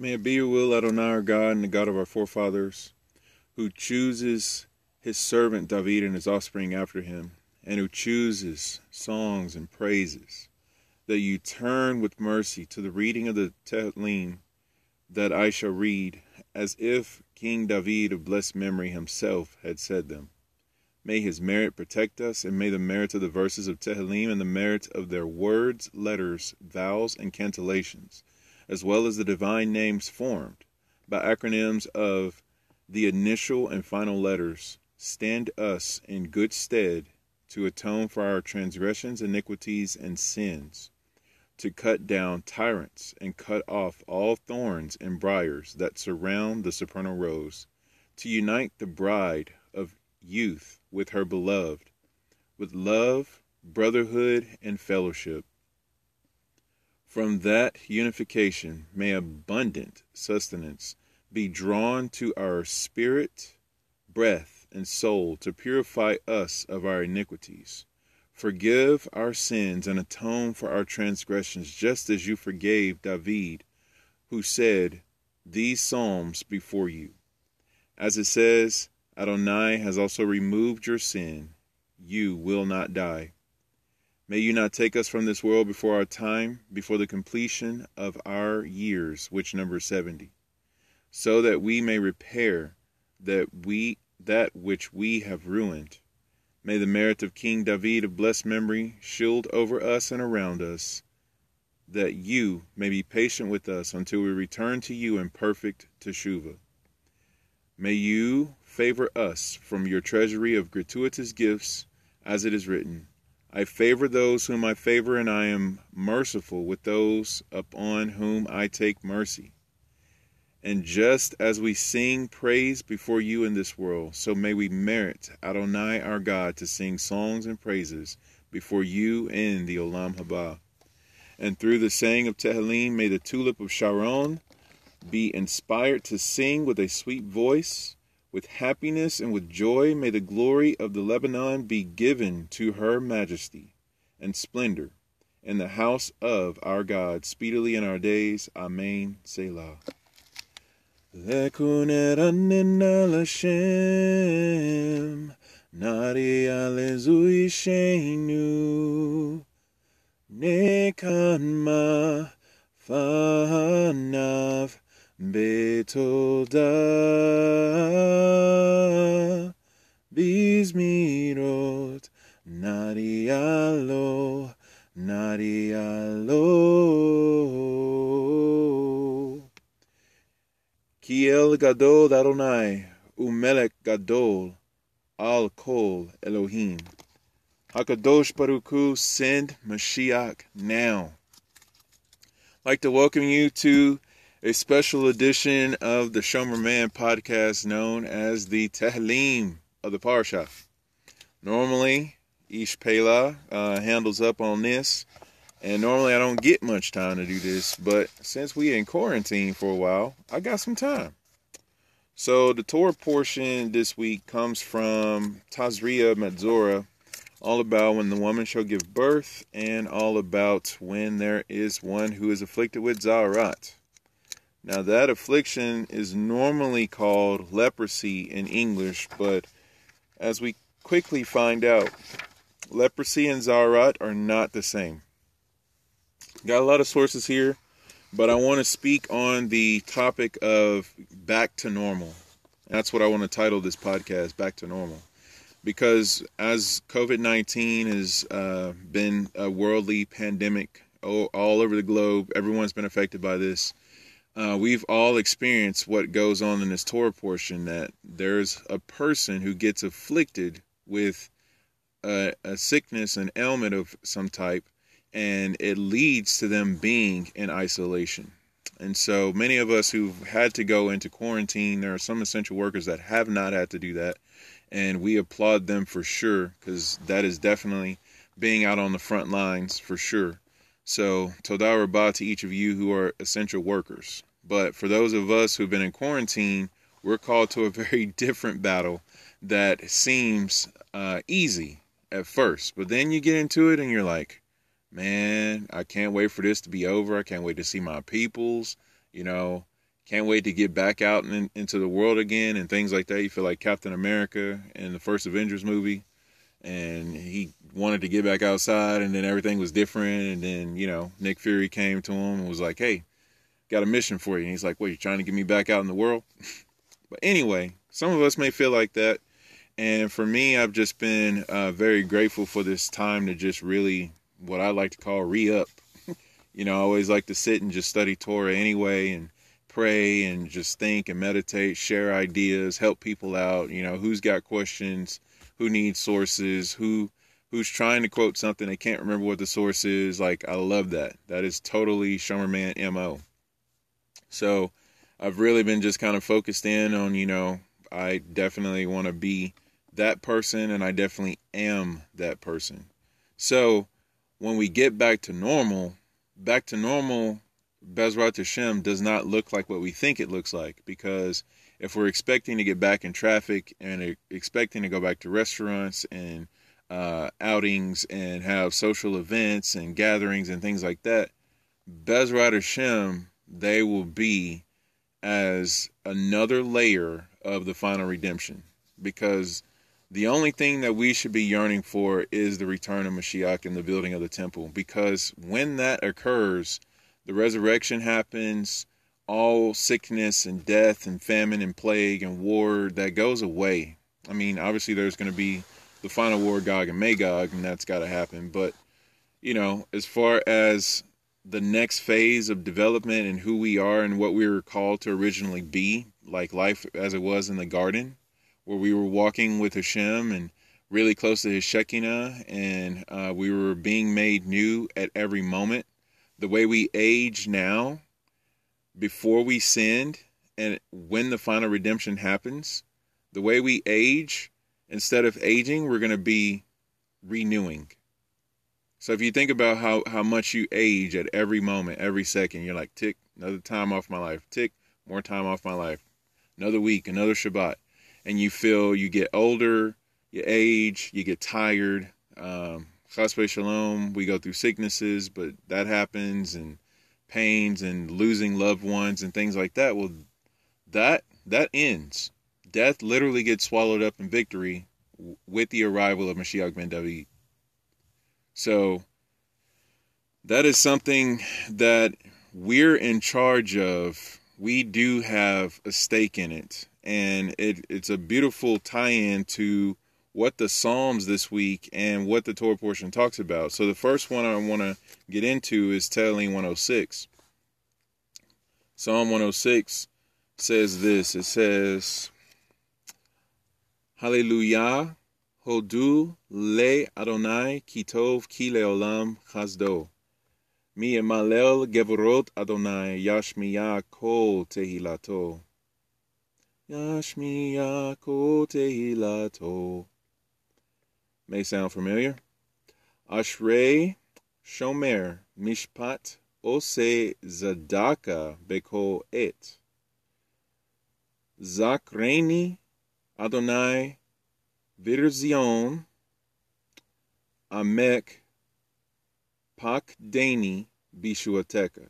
May it be your will, Adonai, our God, and the God of our forefathers, who chooses his servant David and his offspring after him, and who chooses songs and praises, that you turn with mercy to the reading of the Tehillim that I shall read, as if King David of blessed memory himself had said them. May his merit protect us, and may the merit of the verses of Tehillim and the merit of their words, letters, vowels, and cantillations, as well as the divine names formed by acronyms of the initial and final letters, stand us in good stead to atone for our transgressions, iniquities, and sins, to cut down tyrants and cut off all thorns and briars that surround the supernal rose, to unite the bride of youth with her beloved, with love, brotherhood, and fellowship. From that unification may abundant sustenance be drawn to our spirit, breath, and soul to purify us of our iniquities. Forgive our sins and atone for our transgressions, just as you forgave David, who said these psalms before you. As it says, Adonai has also removed your sin. You will not die. May you not take us from this world before our time, before the completion of our years, which number seventy, so that we may repair that we that which we have ruined. May the merit of King David of blessed memory shield over us and around us, that you may be patient with us until we return to you in perfect teshuvah. May you favor us from your treasury of gratuitous gifts, as it is written, I favor those whom I favor, and I am merciful with those upon whom I take mercy. And just as we sing praise before you in this world, so may we merit Adonai our God to sing songs and praises before you in the Olam Haba. And through the saying of Tehillim, may the tulip of Sharon be inspired to sing with a sweet voice with happiness and with joy may the glory of the Lebanon be given to her majesty and splendor in the house of our God speedily in our days. Amen. Selah. בתודה בזמירות נריע לו, נריע לו. כי אל גדול אדוני ומלך גדול על כל אלוהים. Hakadosh Baruch Hu, send Mashiach now. I'd like to welcome you to a special edition of the Shomer Man podcast known as the Tehillim of the Parsha. Normally, Ish Pela uh, handles up on this, and normally I don't get much time to do this, but since we in quarantine for a while, I got some time. So the Torah portion this week comes from Tazria Metzora, all about when the woman shall give birth, and all about when there is one who is afflicted with Zarat. Now, that affliction is normally called leprosy in English, but as we quickly find out, leprosy and zarat are not the same. Got a lot of sources here, but I want to speak on the topic of back to normal. That's what I want to title this podcast, Back to Normal. Because as COVID 19 has uh, been a worldly pandemic all, all over the globe, everyone's been affected by this uh, we've all experienced what goes on in this Torah portion that there's a person who gets afflicted with a, a sickness, an ailment of some type, and it leads to them being in isolation. And so many of us who've had to go into quarantine, there are some essential workers that have not had to do that. And we applaud them for sure, because that is definitely being out on the front lines for sure. So, Todah Rabbah to each of you who are essential workers. But for those of us who've been in quarantine, we're called to a very different battle that seems uh, easy at first. But then you get into it and you're like, man, I can't wait for this to be over. I can't wait to see my peoples. You know, can't wait to get back out in, into the world again and things like that. You feel like Captain America in the first Avengers movie, and he wanted to get back outside, and then everything was different. And then you know Nick Fury came to him and was like, "Hey, got a mission for you." And he's like, "What? You trying to get me back out in the world?" but anyway, some of us may feel like that. And for me, I've just been uh, very grateful for this time to just really, what I like to call re up. you know, I always like to sit and just study Torah anyway and pray and just think and meditate, share ideas, help people out. You know, who's got questions, who needs sources, who who's trying to quote something they can't remember what the source is. Like I love that. That is totally Shomerman mo. So I've really been just kind of focused in on you know I definitely want to be that person, and I definitely am that person. So when we get back to normal, back to normal Bezrat Hashem does not look like what we think it looks like because if we're expecting to get back in traffic and expecting to go back to restaurants and uh, outings and have social events and gatherings and things like that, Bezrat Hashem, they will be as another layer of the final redemption because the only thing that we should be yearning for is the return of Mashiach and the building of the temple because when that occurs, the resurrection happens, all sickness and death and famine and plague and war that goes away. I mean, obviously there's going to be the final war, Gog and Magog, and that's got to happen. But you know, as far as the next phase of development and who we are and what we were called to originally be, like life as it was in the garden, where we were walking with Hashem and really close to His Shekinah, and uh, we were being made new at every moment the way we age now before we sinned and when the final redemption happens, the way we age, instead of aging, we're going to be renewing. So if you think about how, how much you age at every moment, every second, you're like, tick, another time off my life, tick, more time off my life, another week, another Shabbat. And you feel you get older, you age, you get tired. Um, Chasve Shalom, we go through sicknesses, but that happens and pains and losing loved ones and things like that. Well, that that ends. Death literally gets swallowed up in victory with the arrival of Mashiach ben David. So that is something that we're in charge of. We do have a stake in it, and it, it's a beautiful tie-in to what the Psalms this week and what the Torah portion talks about. So the first one I want to get into is Tehillim 106. Psalm 106 says this. It says, Hallelujah, Hodu le Adonai kitov ki leolam chazdo. Mi emalel gevorot Adonai yashmiya kol tehilato. Yashmiya kol tehilato may sound familiar. Ashrei Shomer Mishpat Ose Zadaka Beko Et. Zakreni Adonai Virzion Amek Pak Dani Bishuateka.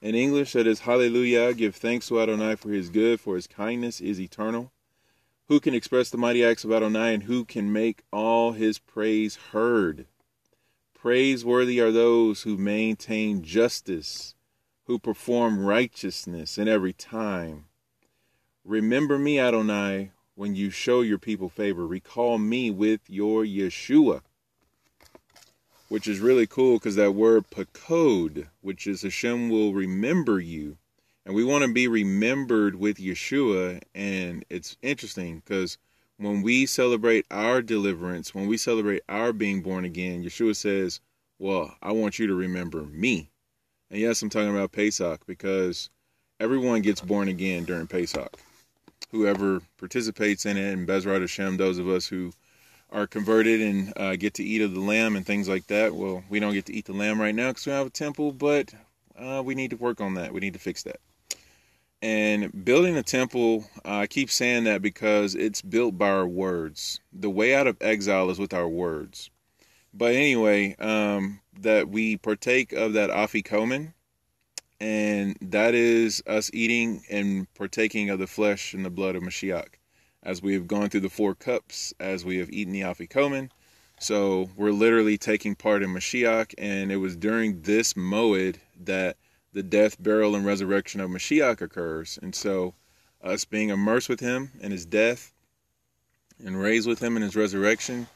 In English, that is Hallelujah, give thanks to Adonai for his good, for his kindness is eternal. Who can express the mighty acts of Adonai, and who can make all his praise heard? Praiseworthy are those who maintain justice, who perform righteousness in every time. Remember me, Adonai, when you show your people favor. Recall me with your Yeshua. Which is really cool because that word pakod, which is Hashem will remember you and we want to be remembered with Yeshua. And it's interesting because when we celebrate our deliverance, when we celebrate our being born again, Yeshua says, Well, I want you to remember me. And yes, I'm talking about Pesach because everyone gets born again during Pesach. Whoever participates in it, and Bezrat Hashem, those of us who are converted and uh, get to eat of the lamb and things like that. Well, we don't get to eat the lamb right now because we have a temple, but uh, we need to work on that. We need to fix that. And building a temple, I keep saying that because it's built by our words. The way out of exile is with our words. But anyway, um, that we partake of that afikomen, and that is us eating and partaking of the flesh and the blood of Mashiach. As we have gone through the four cups, as we have eaten the Afikomen, so we're literally taking part in Mashiach, and it was during this moed that the death, burial, and resurrection of Mashiach occurs. And so, us being immersed with him in his death and raised with him in his resurrection,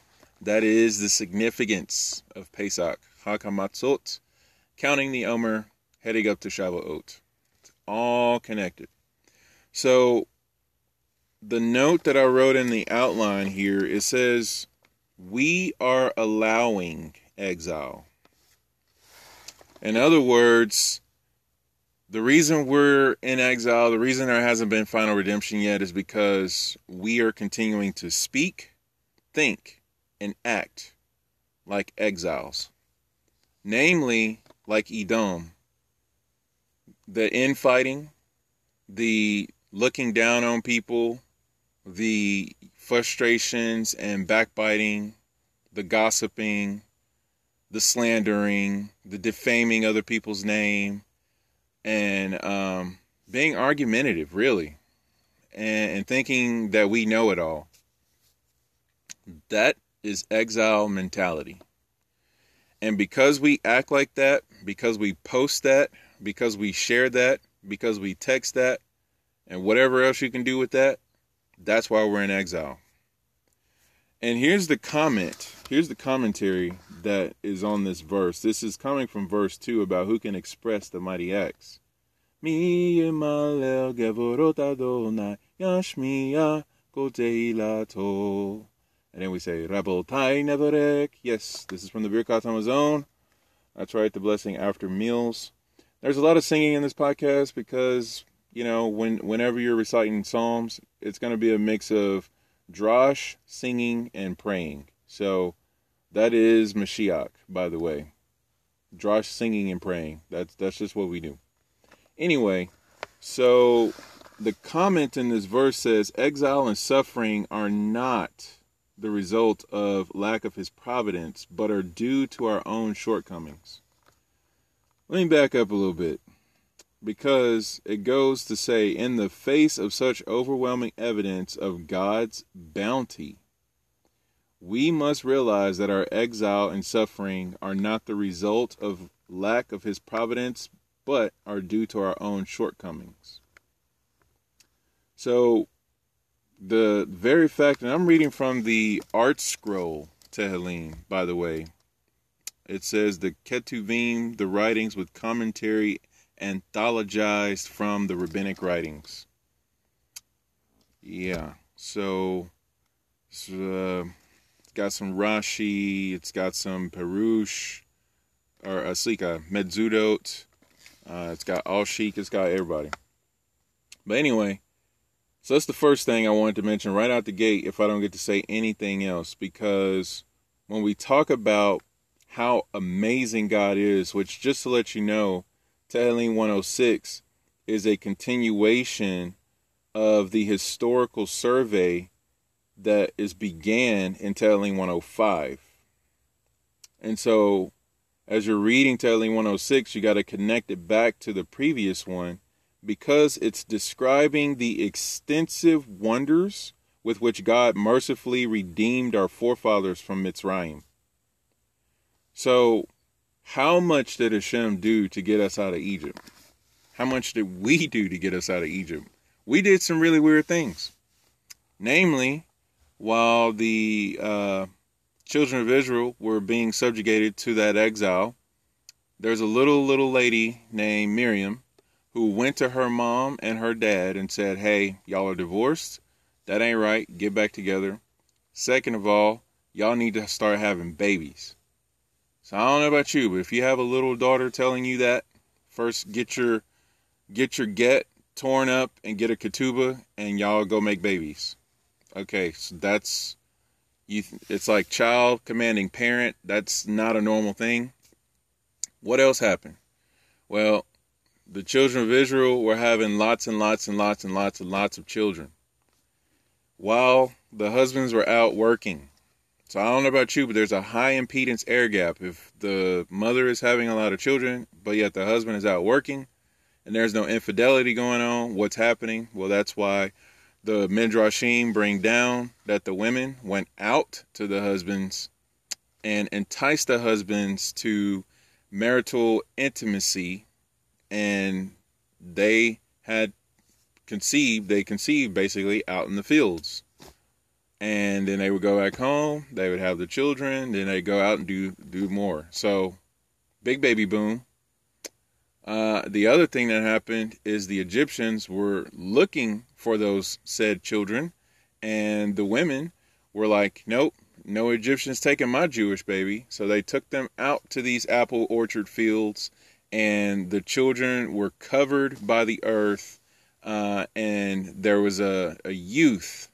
that is the significance of Pesach, Hakamatzot, counting the Omer, heading up to Shavuot. It's all connected. So, the note that I wrote in the outline here, it says, we are allowing exile. In other words, the reason we're in exile, the reason there hasn't been final redemption yet is because we are continuing to speak, think, and act like exiles. Namely, like Edom. The infighting, the looking down on people, the frustrations and backbiting, the gossiping, the slandering, the defaming other people's name, and um, being argumentative, really, and, and thinking that we know it all. That is exile mentality. And because we act like that, because we post that, because we share that, because we text that, and whatever else you can do with that, that's why we're in exile. And here's the comment. Here's the commentary that is on this verse. This is coming from verse 2 about who can express the mighty acts. Mi gevorot Adonai yashmiya And then we say Rabotai Neverek. Yes, this is from the Birkat Hamazon. That's right, the blessing after meals. There's a lot of singing in this podcast because you know, when whenever you're reciting psalms, it's going to be a mix of drosh, singing, and praying. So that is Mashiach, by the way. Drosh, singing, and praying. That's that's just what we do. Anyway, so the comment in this verse says, "Exile and suffering are not." the result of lack of his providence, but are due to our own shortcomings. Let me back up a little bit because it goes to say, in the face of such overwhelming evidence of God's bounty, we must realize that our exile and suffering are not the result of lack of His providence, but are due to our own shortcomings. So, the very fact, and I'm reading from the ArtScroll Tehillim, by the way. It says the Ketuvim, the writings with commentary anthologized from the rabbinic writings. Yeah, so it's, uh, got some Rashi, it's got some Perush, or uh, Slika, Metzudot, uh, it's got Alshich, it's got everybody. But anyway, so that's the first thing I wanted to mention right out the gate if I don't get to say anything else, because when we talk about how amazing God is, which just to let you know, Tehillim 106 is a continuation of the historical survey that is began in Tehillim 105. And so as you're reading Tehillim 106, you got to connect it back to the previous one because it's describing the extensive wonders with which God mercifully redeemed our forefathers from Mitzrayim. So how much did Hashem do to get us out of Egypt? How much did we do to get us out of Egypt? We did some really weird things. Namely, while the uh, children of Israel were being subjugated to that exile, there's a little, little lady named Miriam who went to her mom and her dad and said, Hey, y'all are divorced. That ain't right. Get back together. Second of all, y'all need to start having babies. So I don't know about you, but if you have a little daughter telling you that, first get your get your get torn up and get a ketubah and y'all go make babies. Okay, so that's you it's like child commanding parent. That's not a normal thing. What else happened? Well, the children of Israel were having lots and lots and lots and lots and lots of children. While the husbands were out working so I don't know about you, but there's a high impedance air gap. If the mother is having a lot of children, but yet the husband is out working, and there's no infidelity going on, what's happening? Well, that's why the Midrashim bring down that the women went out to the husbands and enticed the husbands to marital intimacy, and they had conceived, they conceived basically out in the fields. And then they would go back home, they would have the children, then they'd go out and do do more. So big baby boom. Uh, the other thing that happened is the Egyptians were looking for those said children, and the women were like, "Nope, no Egyptians taking my Jewish baby." So they took them out to these apple orchard fields, and the children were covered by the earth, uh, and there was a, a youth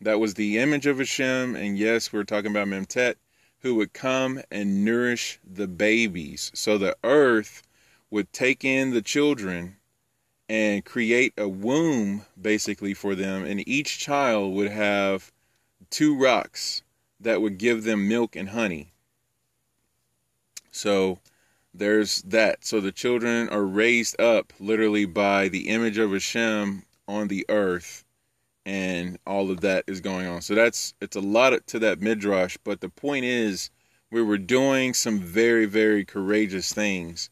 that was the image of Hashem, and yes, we're talking about Memtet, who would come and nourish the babies. So the earth would take in the children and create a womb basically for them, and each child would have two rocks that would give them milk and honey. So there's that. So the children are raised up literally by the image of Hashem on the earth, and all of that is going on. So that's it's a lot to that midrash, but the point is we were doing some very very courageous things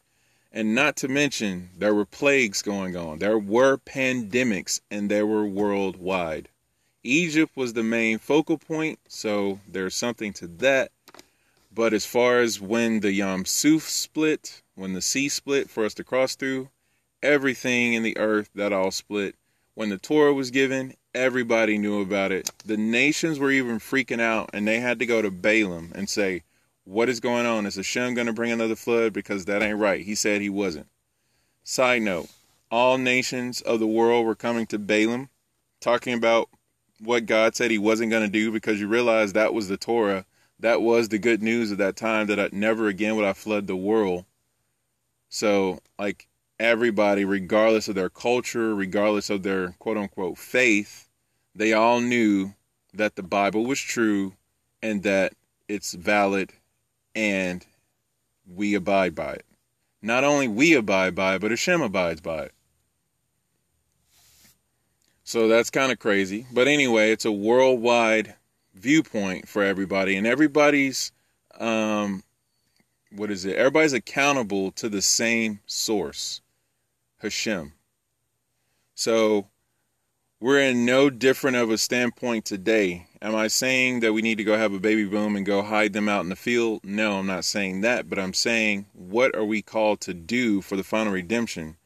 and not to mention, there were plagues going on. There were pandemics, and they were worldwide. Egypt was the main focal point, so there's something to that. But as far as when the Yam Suf split, when the sea split for us to cross through, everything in the earth that all split. When the Torah was given, everybody knew about it. The nations were even freaking out, and they had to go to Balaam and say, what is going on? Is Hashem going to bring another flood? Because that ain't right. He said he wasn't. Side note all nations of the world were coming to Balaam, talking about what God said he wasn't going to do because you realize that was the Torah. That was the good news at that time that I, never again would I flood the world. So, like everybody, regardless of their culture, regardless of their quote unquote faith, they all knew that the Bible was true and that it's valid and we abide by it. Not only we abide by it, but Hashem abides by it. So that's kind of crazy. But anyway, it's a worldwide viewpoint for everybody, and everybody's, um, what is it? Everybody's accountable to the same source, Hashem. So we're in no different of a standpoint today. Am I saying that we need to go have a baby boom and go hide them out in the field? No, I'm not saying that, but I'm saying what are we called to do for the final redemption?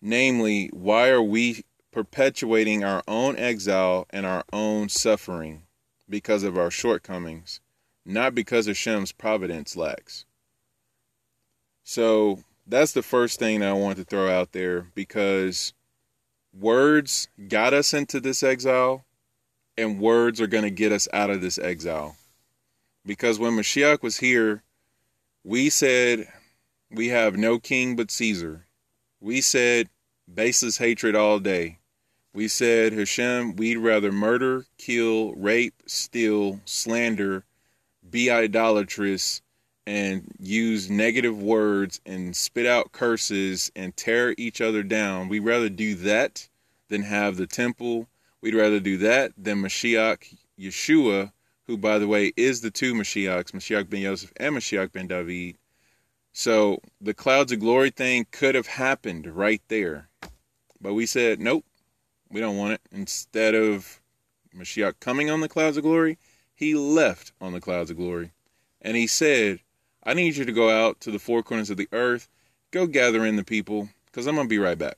Namely, why are we perpetuating our own exile and our own suffering because of our shortcomings, not because of Hashem's providence lacks? So that's the first thing that I want to throw out there because words got us into this exile, and words are going to get us out of this exile. Because when Mashiach was here, we said we have no king but Caesar. We said baseless hatred all day. We said, Hashem, we'd rather murder, kill, rape, steal, slander, be idolatrous, and use negative words and spit out curses and tear each other down. We'd rather do that than have the temple. We'd rather do that than Mashiach Yeshua, who, by the way, is the two Mashiachs, Mashiach ben Yosef and Mashiach ben David. So the clouds of glory thing could have happened right there. But we said, nope, we don't want it. Instead of Mashiach coming on the clouds of glory, he left on the clouds of glory. And he said, I need you to go out to the four corners of the earth, go gather in the people, because I'm going to be right back.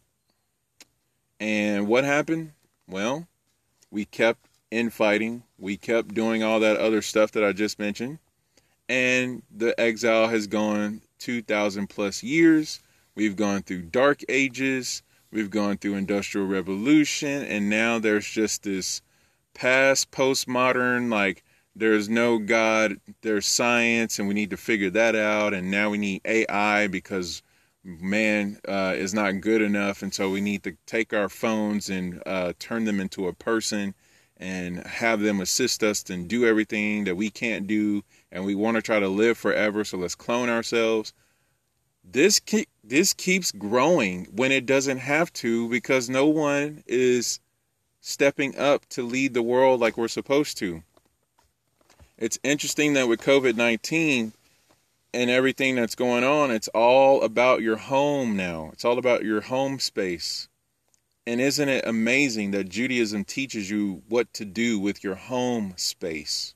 And what happened? Well, we kept infighting, we kept doing all that other stuff that I just mentioned, and the exile has gone 2,000 plus years. We've gone through dark ages, we've gone through industrial revolution, and now there's just this past postmodern like there's no God, there's science, and we need to figure that out. And now we need AI because man uh, is not good enough. And so we need to take our phones and uh, turn them into a person and have them assist us and do everything that we can't do. And we want to try to live forever. So let's clone ourselves. this keep, this keeps growing when it doesn't have to because no one is stepping up to lead the world like we're supposed to. It's interesting that with COVID 19 and everything that's going on, it's all about your home now. It's all about your home space. And isn't it amazing that Judaism teaches you what to do with your home space?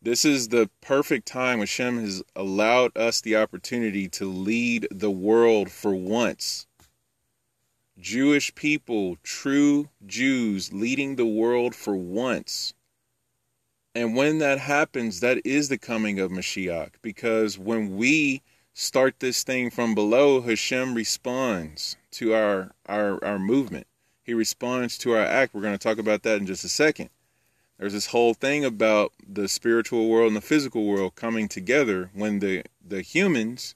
This is the perfect time Hashem has allowed us the opportunity to lead the world for once. Jewish people, true Jews, leading the world for once. And when that happens, that is the coming of Mashiach. Because when we start this thing from below, Hashem responds to our, our, our movement. He responds to our act. We're going to talk about that in just a second. There's this whole thing about the spiritual world and the physical world coming together when the, the humans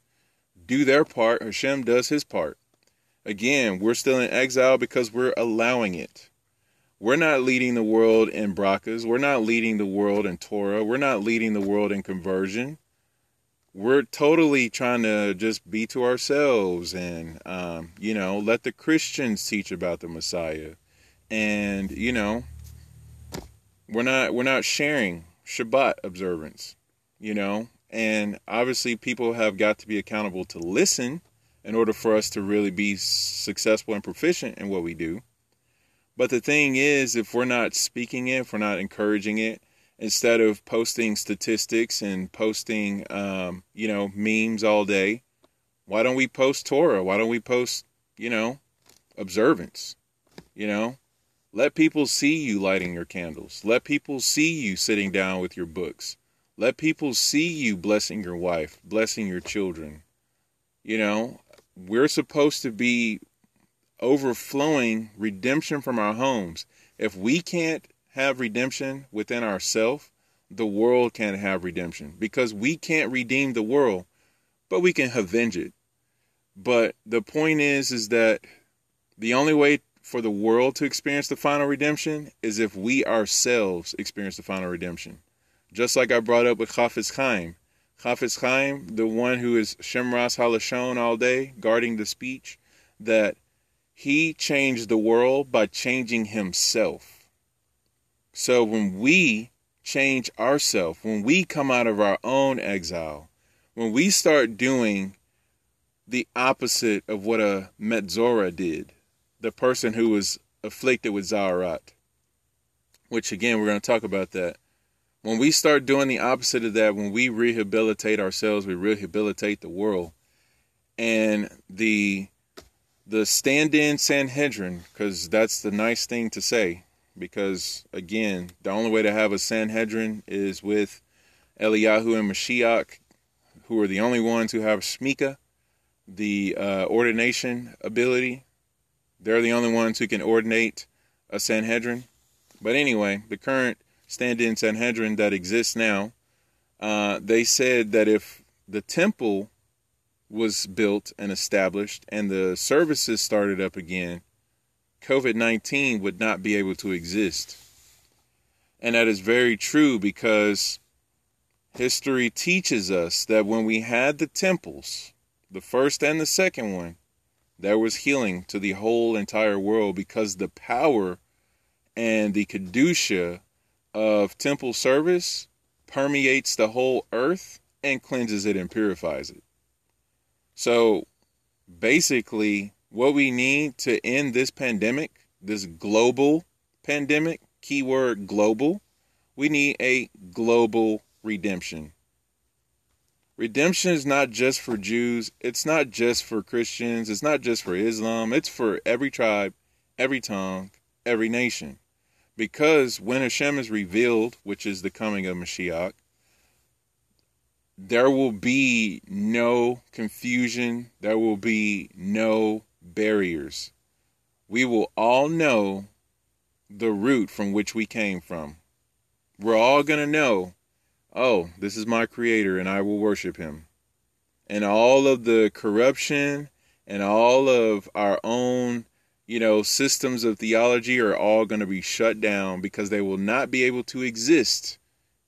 do their part, Hashem does his part. Again, we're still in exile because we're allowing it. We're not leading the world in brachas. We're not leading the world in Torah. We're not leading the world in conversion. We're totally trying to just be to ourselves and, um, you know, let the Christians teach about the Messiah. And, you know, we're not we're not sharing Shabbat observance, you know, and obviously people have got to be accountable to listen in order for us to really be successful and proficient in what we do. But the thing is, if we're not speaking it, if we're not encouraging it, instead of posting statistics and posting, um, you know, memes all day, why don't we post Torah? Why don't we post, you know, observance? You know, let people see you lighting your candles. Let people see you sitting down with your books. Let people see you blessing your wife, blessing your children. You know, we're supposed to be overflowing redemption from our homes. If we can't have redemption within ourselves, the world can't have redemption because we can't redeem the world, but we can avenge it. But the point is, is that the only way for the world to experience the final redemption is if we ourselves experience the final redemption. Just like I brought up with Chafetz Chaim. Chafetz Chaim, the one who is Shmiras Halashon all day, guarding the speech, that he changed the world by changing himself. So when we change ourselves, when we come out of our own exile, when we start doing the opposite of what a Metzora did, the person who was afflicted with Zaharat, which again, we're going to talk about that. When we start doing the opposite of that, when we rehabilitate ourselves, we rehabilitate the world. And the the stand-in Sanhedrin, because that's the nice thing to say. Because again, the only way to have a Sanhedrin is with Eliyahu and Mashiach, who are the only ones who have Shmika, the uh, ordination ability. They're the only ones who can ordinate a Sanhedrin. But anyway, the current stand-in Sanhedrin that exists now, uh, they said that if the temple was built and established and the services started up again, COVID 19 would not be able to exist. And that is very true because history teaches us that when we had the temples, the first and the second one, there was healing to the whole entire world because the power and the Kedusha of temple service permeates the whole earth and cleanses it and purifies it. So basically, what we need to end this pandemic, this global pandemic, keyword global, we need a global redemption. Redemption is not just for Jews, it's not just for Christians, it's not just for Islam, it's for every tribe, every tongue, every nation. Because when Hashem is revealed, which is the coming of Mashiach, there will be no confusion, there will be no barriers. We will all know the root from which we came from. We're all going to know, oh, this is my creator and I will worship him. And all of the corruption and all of our own, you know, systems of theology are all going to be shut down because they will not be able to exist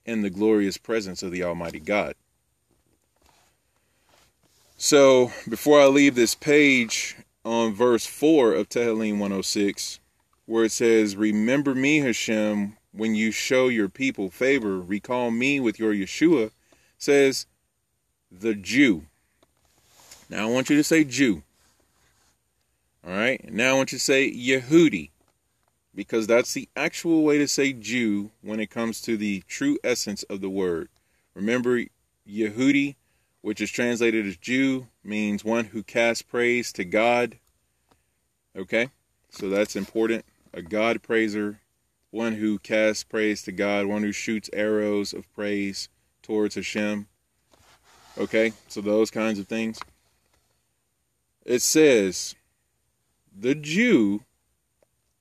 in the glorious presence of the Almighty God. So before I leave this page on verse 4 of Tehillim 106, where it says, Remember me, Hashem, when you show your people favor, recall me with your Yeshua, says the Jew. Now I want you to say Jew. All right. Now I want you to say Yehudi, because that's the actual way to say Jew when it comes to the true essence of the word. Remember, Yehudi, which is translated as Jew, means one who casts praise to God. Okay. So that's important. A God praiser, one who casts praise to God, one who shoots arrows of praise towards Hashem. Okay, so those kinds of things. It says, the Jew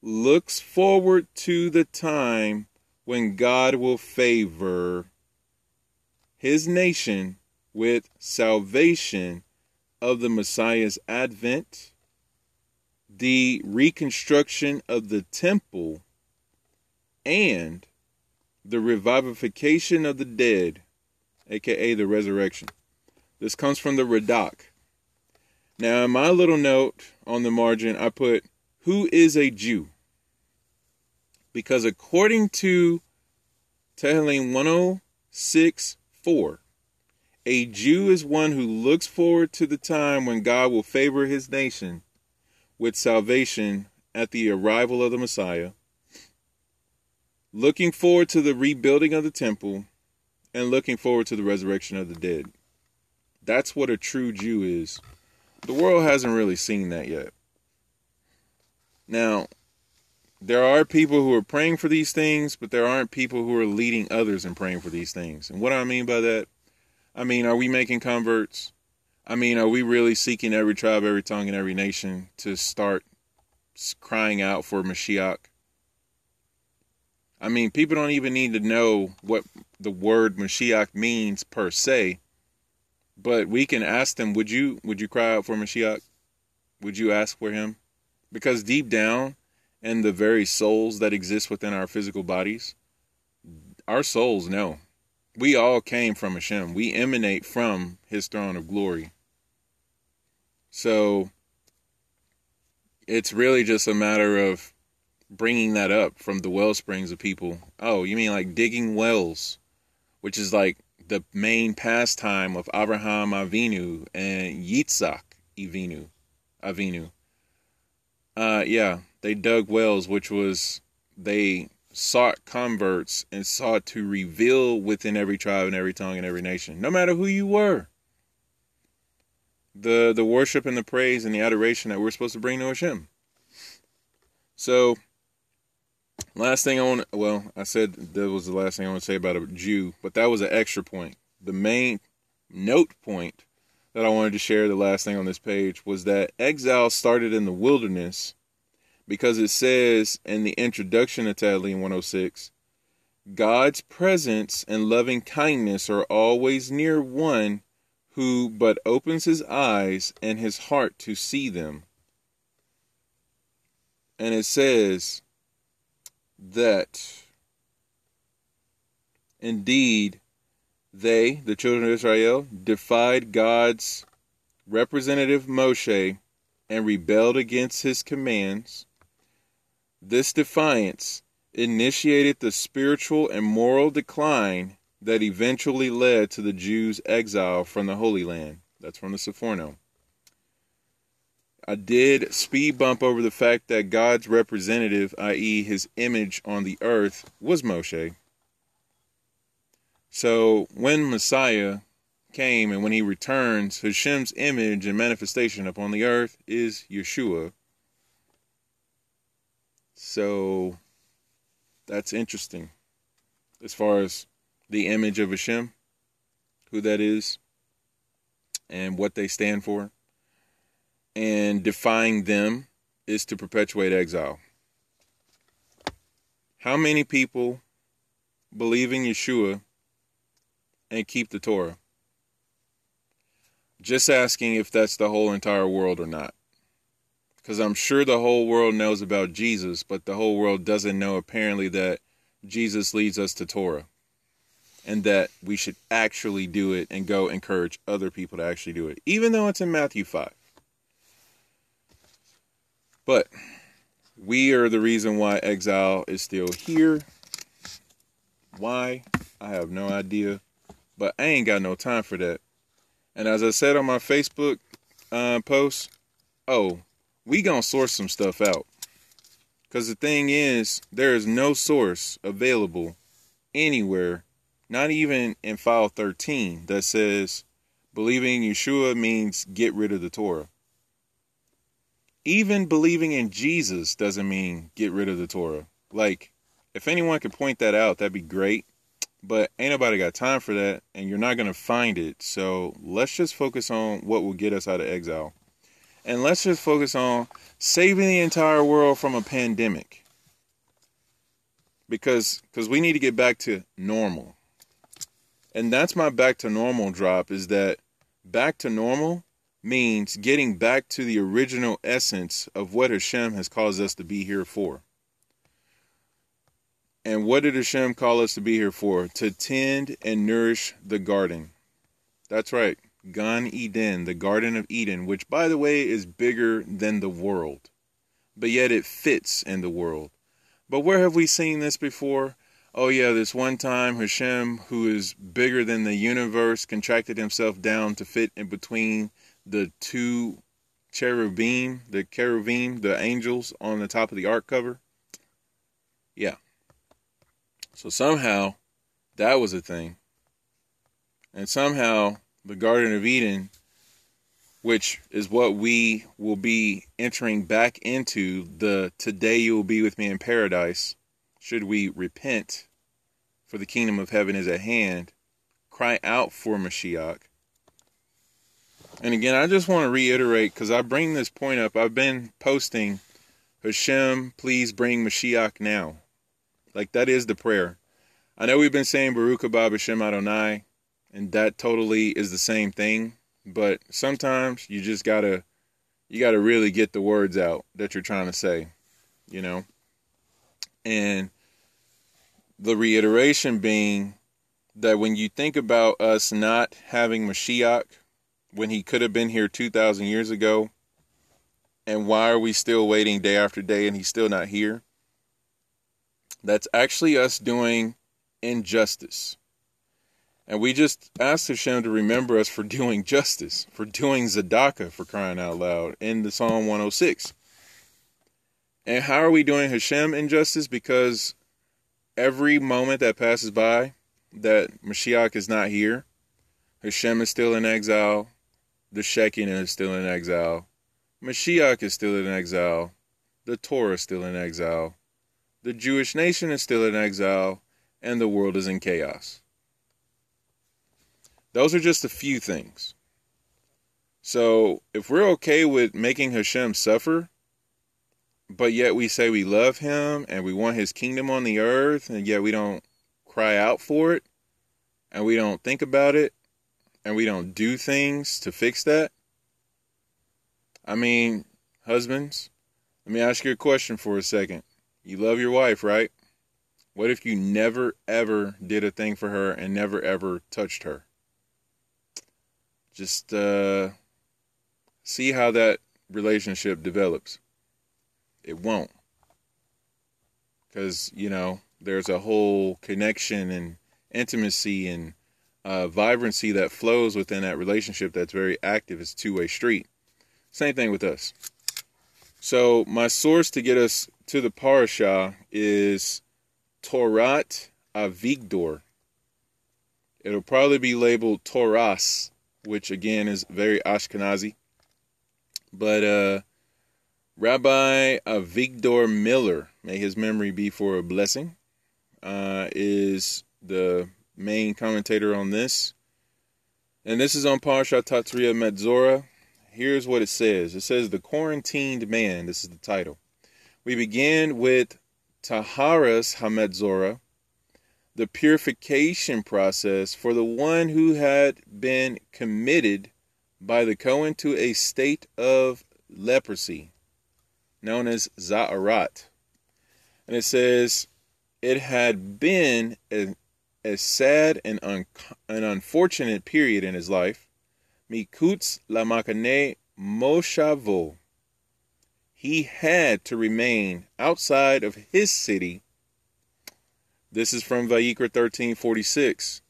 looks forward to the time when God will favor his nation with salvation of the Messiah's advent, the reconstruction of the temple, and the revivification of the dead, aka the resurrection. This comes from the Radak. Now, in my little note on the margin, I put, Who is a Jew? Because according to Tehillim 106 4, a Jew is one who looks forward to the time when God will favor his nation with salvation at the arrival of the Messiah, looking forward to the rebuilding of the temple, and looking forward to the resurrection of the dead. That's what a true Jew is. The world hasn't really seen that yet. Now, there are people who are praying for these things, but there aren't people who are leading others in praying for these things. And what I mean by that, I mean, are we making converts? I mean, are we really seeking every tribe, every tongue, and every nation to start crying out for Mashiach? I mean, people don't even need to know what the word Mashiach means per se. But we can ask them, would you would you cry out for Mashiach? Would you ask for him? Because deep down in the very souls that exist within our physical bodies, our souls know. We all came from Hashem. We emanate from his throne of glory. So it's really just a matter of bringing that up from the well springs of people. Oh, you mean like digging wells, which is like the main pastime of Abraham Avinu and Yitzhak Avinu. Avinu. Uh, yeah, they dug wells, which was they sought converts and sought to reveal within every tribe and every tongue and every nation, no matter who you were. The the worship and the praise and the adoration that we're supposed to bring to Hashem. So Last thing I want well, I said that was the last thing I want to say about a Jew, but that was an extra point. The main note point that I wanted to share, the last thing on this page, was that exile started in the wilderness because it says in the introduction to Tehillim 106 God's presence and loving kindness are always near one who but opens his eyes and his heart to see them. And it says, that indeed they, the children of Israel, defied God's representative Moshe and rebelled against his commands. This defiance initiated the spiritual and moral decline that eventually led to the Jews' exile from the Holy Land. That's from the Sforno. I did speed bump over the fact that God's representative, i.e., his image on the earth, was Moshe. So when Messiah came and when he returns, Hashem's image and manifestation upon the earth is Yeshua. So that's interesting as far as the image of Hashem, who that is, and what they stand for and defying them is to perpetuate exile. How many people believe in Yeshua and keep the Torah? Just asking if that's the whole entire world or not. Because I'm sure the whole world knows about Jesus, but the whole world doesn't know apparently that Jesus leads us to Torah. and that we should actually do it and go encourage other people to actually do it, even though it's in Matthew 5. But we are the reason why exile is still here. Why? I have no idea. But I ain't got no time for that. And as I said on my Facebook uh, post, oh, we gonna source some stuff out. Because the thing is, there is no source available anywhere, not even in file 13, that says believing Yeshua means get rid of the Torah. Even believing in Jesus doesn't mean get rid of the Torah. Like, if anyone could point that out, that'd be great. But ain't nobody got time for that, and you're not to find it. So let's just focus on what will get us out of exile. And let's just focus on saving the entire world from a pandemic. Because because we need to get back to normal. And that's my back to normal drop is that back to normal means getting back to the original essence of what Hashem has caused us to be here for. And what did Hashem call us to be here for? To tend and nourish the garden. That's right. Gan Eden, the Garden of Eden, which, by the way, is bigger than the world, but yet it fits in the world. But where have we seen this before? Oh, yeah, this one time Hashem, who is bigger than the universe, contracted himself down to fit in between the two cherubim, the cherubim, the angels on the top of the ark cover. Yeah. So somehow that was a thing. And somehow the Garden of Eden, which is what we will be entering back into the today you will be with me in paradise, should we repent, for the kingdom of heaven is at hand, cry out for Mashiach. And again, I just want to reiterate because I bring this point up. I've been posting, Hashem, please bring Mashiach now. Like that is the prayer. I know we've been saying Baruch haba Hashem Adonai, and that totally is the same thing. But sometimes you just gotta, you gotta really get the words out that you're trying to say, you know. And the reiteration being that when you think about us not having Mashiach, when he could have been here 2,000 years ago, and why are we still waiting day after day and he's still not here? That's actually us doing injustice. And we just ask Hashem to remember us for doing justice, for doing Zadaka, for crying out loud, in the Psalm 106. And how are we doing Hashem injustice? Because every moment that passes by that Mashiach is not here, Hashem is still in exile, the Shekinah is still in exile, Mashiach is still in exile, the Torah is still in exile, the Jewish nation is still in exile, and the world is in chaos. Those are just a few things. So if we're okay with making Hashem suffer, but yet we say we love him and we want his kingdom on the earth, and yet we don't cry out for it, and we don't think about it, and we don't do things to fix that. I mean, husbands, let me ask you a question for a second. You love your wife, right? What if you never ever did a thing for her and never ever touched her? Just uh, see how that relationship develops. It won't. Because, you know, there's a whole connection and intimacy and uh, vibrancy that flows within that relationship that's very active. It's two way street. Same thing with us. So, my source to get us to the parasha is Torat Avigdor. It'll probably be labeled Toras which again is very Ashkenazi. But uh, Rabbi Avigdor Miller, may his memory be for a blessing, uh, is the main commentator on this. And this is on Parsha Tazria Metzora. Here's what it says it says, The Quarantined Man. This is the title. We begin with Taharas Hametzora, the purification process for the one who had been committed by the Cohen to a state of leprosy, known as Za'arat. And it says, it had been a, a sad and, un- an unfortunate period in his life, Mikutz Lamakane Moshavo, he had to remain outside of his city. This is from Vayikra 1346.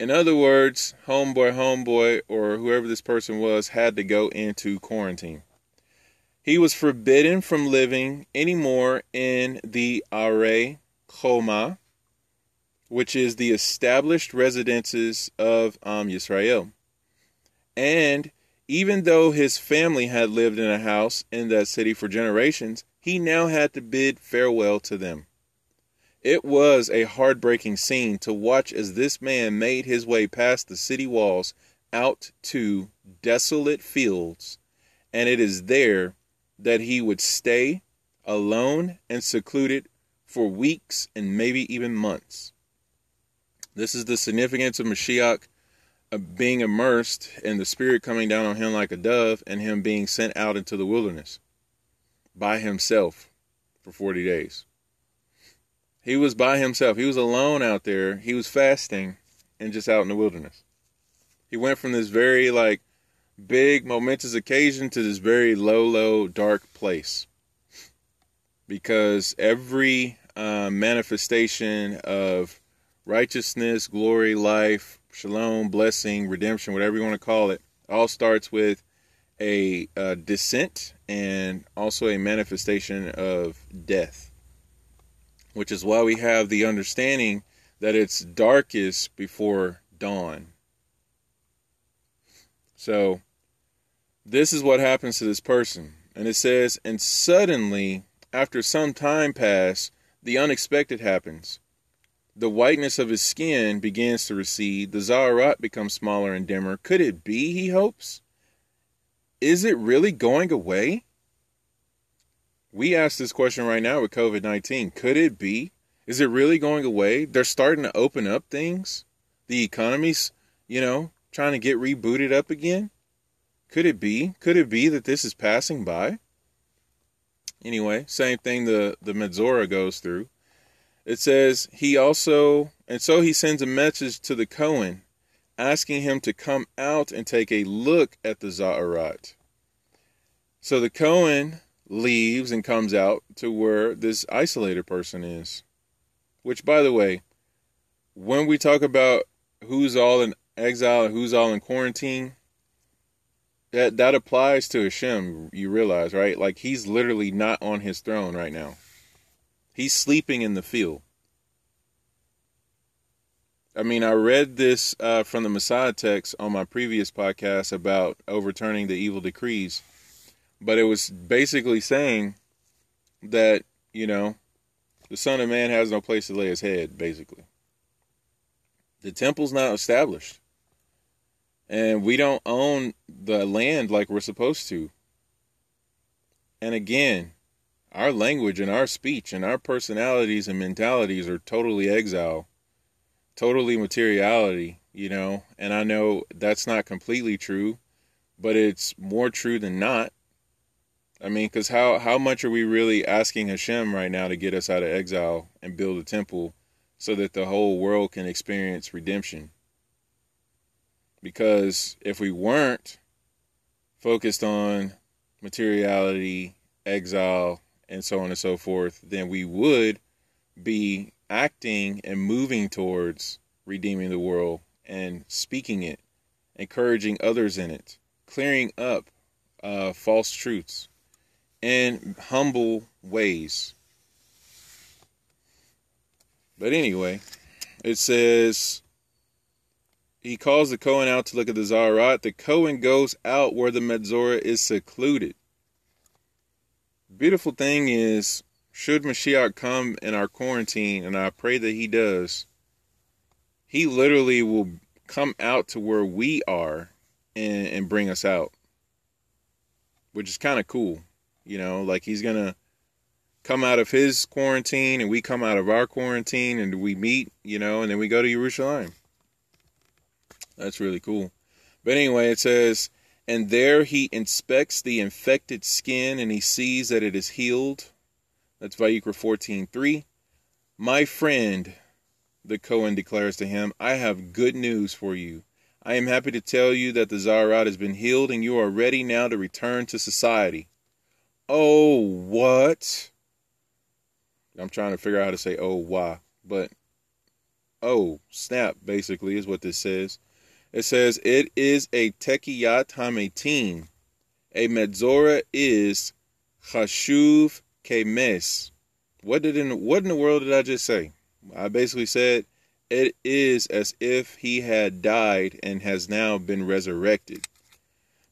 In other words, homeboy, homeboy, or whoever this person was, had to go into quarantine. He was forbidden from living anymore in the Are Choma, which is the established residences of Am Yisrael. And even though his family had lived in a house in that city for generations, he now had to bid farewell to them. It was a heartbreaking scene to watch as this man made his way past the city walls out to desolate fields, and it is there that he would stay alone and secluded for weeks and maybe even months. This is the significance of Mashiach uh, being immersed and the Spirit coming down on him like a dove and him being sent out into the wilderness by himself for 40 days. He was by himself. He was alone out there. He was fasting and just out in the wilderness. He went from this very like big momentous occasion to this very low, low, dark place. Because every uh, manifestation of righteousness, glory, life, shalom, blessing, redemption, whatever you want to call it, all starts with a, a descent and also a manifestation of death which is why we have the understanding that it's darkest before dawn. So, this is what happens to this person. And it says, and suddenly, after some time pass, the unexpected happens. The whiteness of his skin begins to recede. The zaharat becomes smaller and dimmer. Could it be, he hopes? Is it really going away? We ask this question right now with COVID 19. Could it be? Is it really going away? They're starting to open up things. The economy's, you know, trying to get rebooted up again. Could it be? Could it be that this is passing by? Anyway, same thing the, the Metzora goes through. It says, he also, and so he sends a message to the Cohen asking him to come out and take a look at the Zaharat. So the Cohen leaves and comes out to where this isolated person is. Which, by the way, when we talk about who's all in exile and who's all in quarantine, that that applies to Hashem. You realize, right? Like he's literally not on his throne right now. He's sleeping in the field. I mean, I read this uh, from the Messiah text on my previous podcast about overturning the evil decrees but it was basically saying that, you know, the Son of Man has no place to lay his head, basically. The temple's not established. And we don't own the land like we're supposed to. And again, our language and our speech and our personalities and mentalities are totally exile, totally materiality, you know. And I know that's not completely true, but it's more true than not. I mean, because how how much are we really asking Hashem right now to get us out of exile and build a temple so that the whole world can experience redemption? Because if we weren't focused on materiality, exile, and so on and so forth, then we would be acting and moving towards redeeming the world and speaking it, encouraging others in it, clearing up uh, false truths in humble ways. But anyway, it says he calls the Cohen out to look at the Zaharat. The Cohen goes out where the Metzora is secluded. Beautiful thing is, should Mashiach come in our quarantine, and I pray that he does, he literally will come out to where we are and, and bring us out, which is kind of cool. You know, like he's going to come out of his quarantine and we come out of our quarantine and we meet, you know, and then we go to Jerusalem. That's really cool. But anyway, it says, and there he inspects the infected skin and he sees that it is healed. That's Vayikra 14:3. My friend, the Cohen declares to him, I have good news for you. I am happy to tell you that the Zarat has been healed and you are ready now to return to society. Oh, what? I'm trying to figure out how to say oh, why, but oh, snap, basically, is what this says. It says, It is a Techiyat Hametim. A Metzora is Chashuv Kemes. What did in what in the world did I just say? I basically said it is as if he had died and has now been resurrected.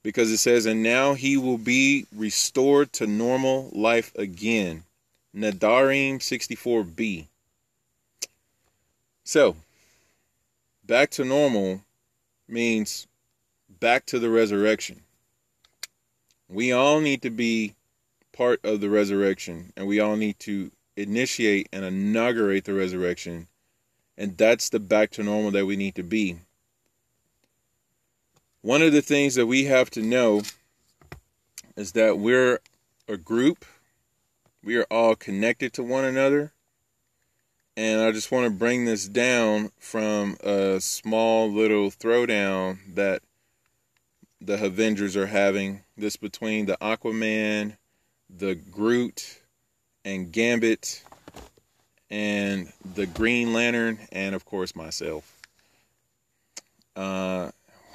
Because it says, and now he will be restored to normal life again. Nedarim 64b. So, back to normal means back to the resurrection. We all need to be part of the resurrection, and we all need to initiate and inaugurate the resurrection and that's the back to normal that we need to be. One of the things that we have to know is that we're a group, we are all connected to one another. And I just want to bring this down from a small little throwdown that the Avengers are having. This between the Aquaman, the Groot, and Gambit and the Green Lantern, and of course myself. Uh,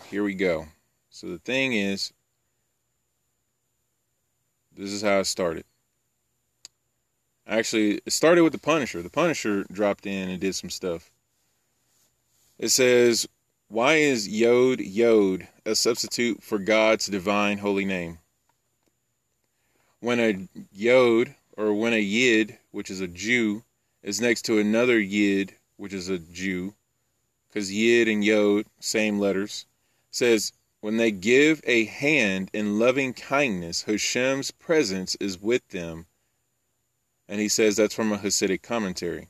here we go. So the thing is, this is how it started. Actually, it started with the Punisher. The Punisher dropped in and did some stuff. It says, Why is Yod Yod a substitute for God's divine holy name? When a Yod, or when a Yid, which is a Jew, is next to another Yid, which is a Jew, because Yid and Yod, same letters, says, when they give a hand in loving kindness, Hashem's presence is with them. And he says that's from a Hasidic commentary.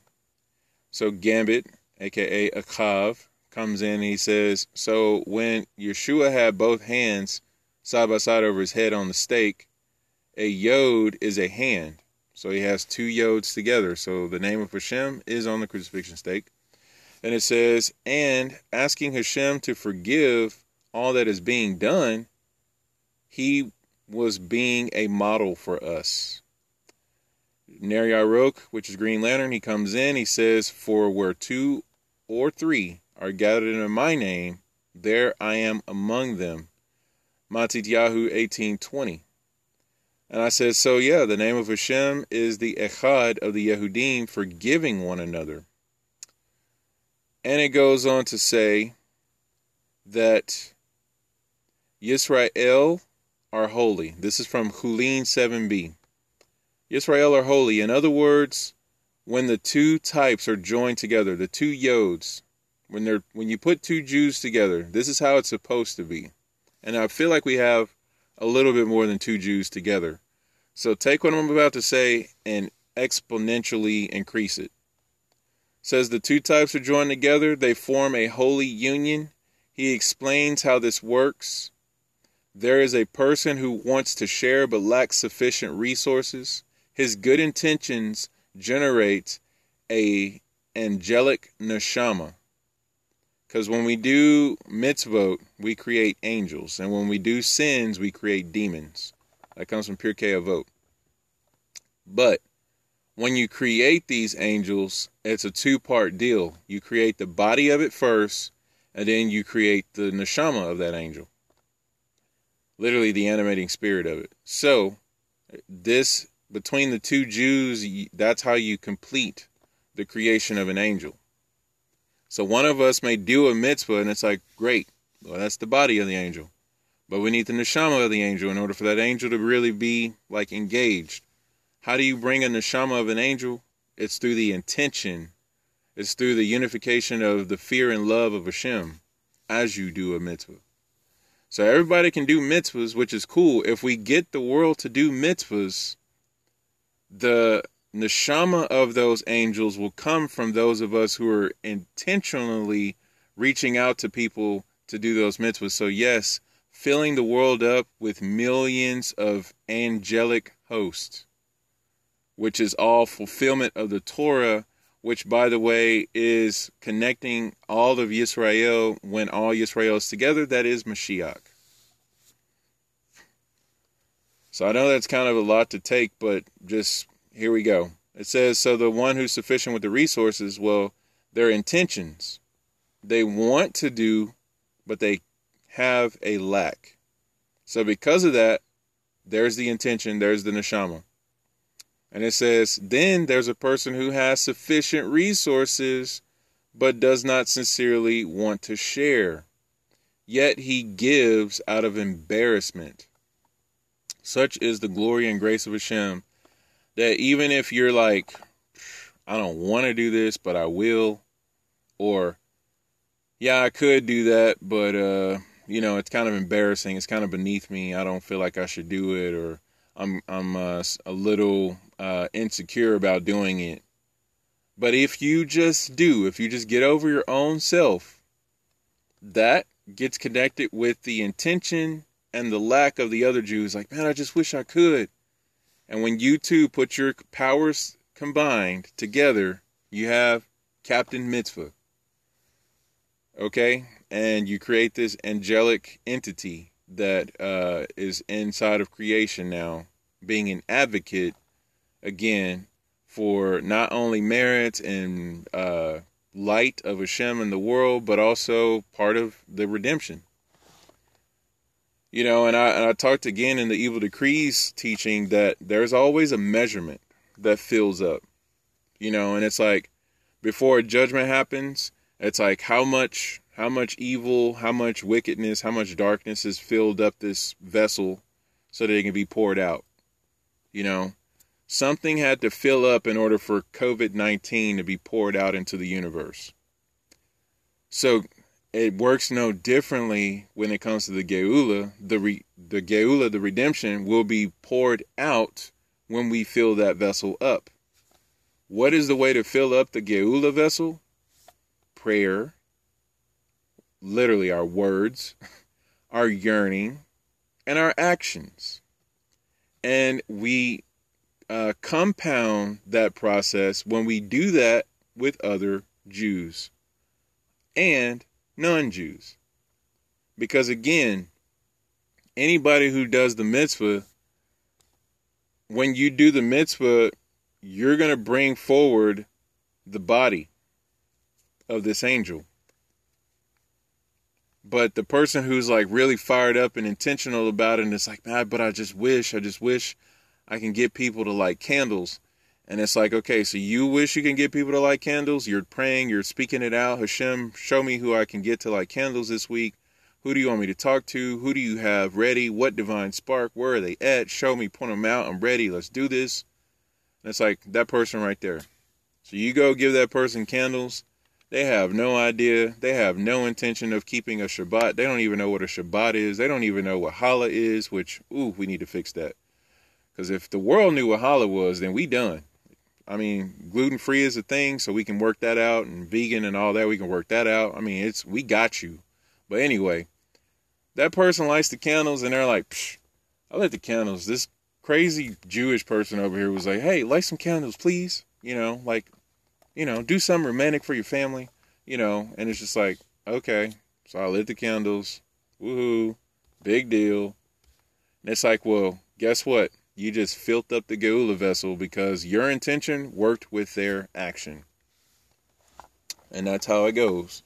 So Gambit, aka Akav, comes in and he says, So when Yeshua had both hands side by side over his head on the stake, a yod is a hand. So he has two yods together. So the name of Hashem is on the crucifixion stake. And it says, and asking Hashem to forgive all that is being done, he was being a model for us. Ner Yarok, which is Green Lantern, he comes in, he says, For where two or three are gathered in my name, there I am among them. Matityahu 1820. And I said, so yeah, the name of Hashem is the Echad of the Yehudim, forgiving one another. And it goes on to say that Yisrael are holy. This is from Hulin 7b. Yisrael are holy. In other words, when the two types are joined together, the two yods, when they're when you put two Jews together, this is how it's supposed to be. And I feel like we have a little bit more than two Jews together. So take what I'm about to say and exponentially increase it. Says the two types are joined together, they form a holy union. He explains how this works. There is a person who wants to share but lacks sufficient resources. His good intentions generate a angelic neshama. Because when we do mitzvot, we create angels. And when we do sins, we create demons. That comes from Pirkei Avot. But when you create these angels, it's a two part deal. You create the body of it first, and then you create the neshama of that angel. Literally, the animating spirit of it. So, this, between the two Jews, that's how you complete the creation of an angel. So one of us may do a mitzvah and it's like, great, well, that's the body of the angel. But we need the neshama of the angel in order for that angel to really be like engaged. How do you bring a neshama of an angel? It's through the intention. It's through the unification of the fear and love of Hashem as you do a mitzvah. So everybody can do mitzvahs, which is cool. If we get the world to do mitzvahs, the neshama of those angels will come from those of us who are intentionally reaching out to people to do those mitzvahs. So, yes, filling the world up with millions of angelic hosts, which is all fulfillment of the Torah, which, by the way, is connecting all of Yisrael when all Yisrael is together. That is Mashiach. So I know that's kind of a lot to take, but just here we go. It says, So the one who's sufficient with the resources, well, their intentions. They want to do, but they have a lack. So because of that, there's the intention, there's the neshama. And it says, then there's a person who has sufficient resources but does not sincerely want to share. Yet he gives out of embarrassment. Such is the glory and grace of Hashem that even if you're like, I don't want to do this, but I will, or yeah, I could do that, but uh, you know, it's kind of embarrassing. It's kind of beneath me. I don't feel like I should do it, or I'm I'm uh, a little uh, insecure about doing it. But if you just do, if you just get over your own self, that gets connected with the intention and the lack of the other Jews. Like, man, I just wish I could. And when you two put your powers combined together, you have Captain Mitzvah. Okay? And you create this angelic entity that uh, is inside of creation now, being an advocate again for not only merit and uh, light of Hashem in the world, but also part of the redemption. You know, and I, and I talked again in the evil decrees teaching that there's always a measurement that fills up. You know, and it's like before a judgment happens, it's like how much how much evil, how much wickedness, how much darkness has filled up this vessel so that it can be poured out. You know, something had to fill up in order for COVID 19 to be poured out into the universe. So it works no differently when it comes to the Geula. The, re, the Geula, the redemption, will be poured out when we fill that vessel up. What is the way to fill up the Geula vessel? Prayer, literally our words, our yearning, and our actions. And we uh, compound that process when we do that with other Jews and non Jews. Because again, anybody who does the mitzvah, when you do the mitzvah, you're going to bring forward the body of this angel. But the person who's like really fired up and intentional about it, and it's like, man, but I just wish, I just wish I can get people to light candles. And it's like, okay, so you wish you can get people to light candles. You're praying, you're speaking it out. Hashem, show me who I can get to light candles this week. Who do you want me to talk to? Who do you have ready? What divine spark? Where are they at? Show me, point them out. I'm ready. Let's do this. And it's like that person right there. So you go give that person candles. They have no idea. They have no intention of keeping a Shabbat. They don't even know what a Shabbat is. They don't even know what challah is, which, ooh, we need to fix that. Because if the world knew what challah was, then we done. I mean, gluten free is a thing, so we can work that out, and vegan and all that, we can work that out. I mean, it's we got you. But anyway, that person lights the candles, and they're like, Psh, I lit the candles. This crazy Jewish person over here was like, hey, light some candles, please. You know, like, you know, do something romantic for your family, you know. And it's just like, okay. So I lit the candles. Woohoo. Big deal. And it's like, well, guess what? You just filled up the Geula vessel because your intention worked with their action. And that's how it goes.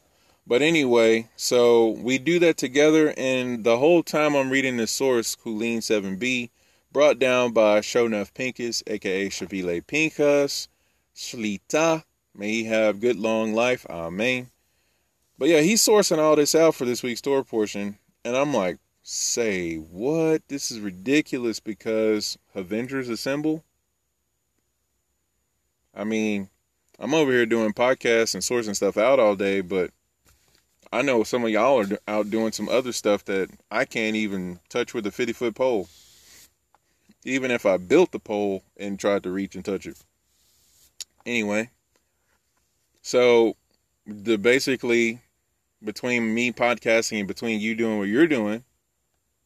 But anyway, so we do that together, and the whole time I'm reading this source, Hulin 7b, brought down by Shonef Pincus, aka Shvilei Pinchas, Shlita. May he have good long life. Amen. But yeah, he's sourcing all this out for this week's Torah portion, and I'm like, say, what? This is ridiculous because Avengers Assemble? I mean, I'm over here doing podcasts and sourcing stuff out all day, but I know some of y'all are out doing some other stuff that I can't even touch with a 50 foot pole. Even if I built the pole and tried to reach and touch it. Anyway, so the basically between me podcasting and between you doing what you're doing,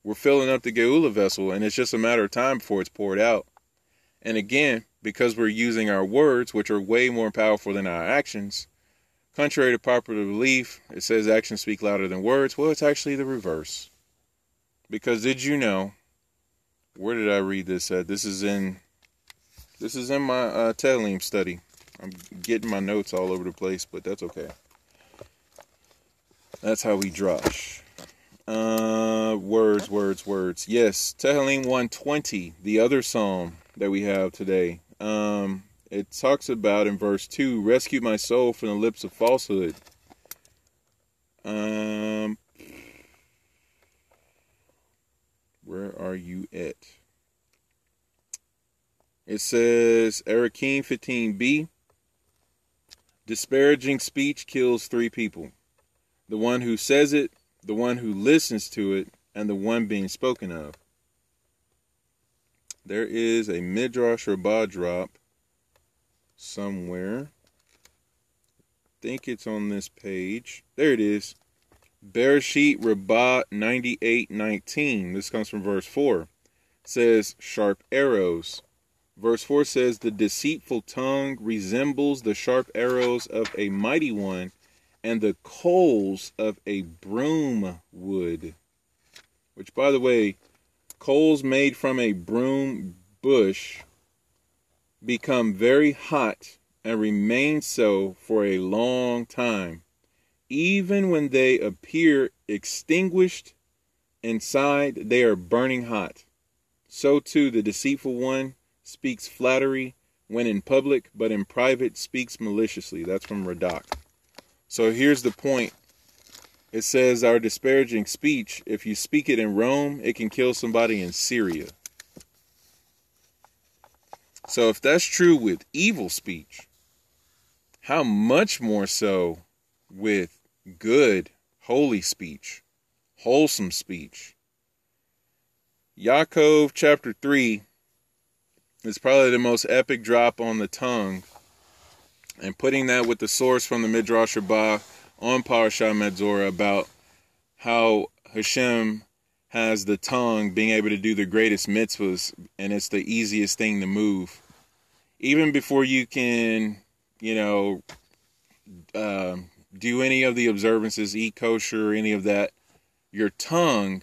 we're filling up the Geula vessel, and it's just a matter of time before it's poured out. And again, because we're using our words, which are way more powerful than our actions. Contrary to popular belief, it says actions speak louder than words. Well, it's actually the reverse. Because did you know? Where did I read this at? This is in this is in my uh, Tehillim study. I'm getting my notes all over the place, but that's okay. That's how we drosh. Uh, words, words, words. Yes, Tehillim 120, the other psalm that we have today. Um, it talks about in verse 2 rescue my soul from the lips of falsehood. Um, where are you at? It says, Arachin 15b disparaging speech kills three people the one who says it, the one who listens to it, and the one being spoken of. There is a Midrash Rabbah drop somewhere. I think it's on this page. There it is. Bereshit Rabbah 98:19. This comes from verse 4. It says sharp arrows. Verse 4 says the deceitful tongue resembles the sharp arrows of a mighty one and the coals of a broom wood. Which, by the way, coals made from a broom bush become very hot and remain so for a long time. Even when they appear extinguished inside, they are burning hot. So too the deceitful one speaks flattery when in public, but in private speaks maliciously. That's from Radak. So here's the point. It says our disparaging speech, if you speak it in Rome, it can kill somebody in Syria. So if that's true with evil speech, how much more so with good, holy speech, wholesome speech? Yaakov chapter 3 is probably the most epic drop on the tongue and putting that with the source from the Midrash Rabbah on Parashah Metzora about how Hashem has the tongue being able to do the greatest mitzvahs, and it's the easiest thing to move. Even before you can, you know, uh, do any of the observances, eat kosher, or any of that, your tongue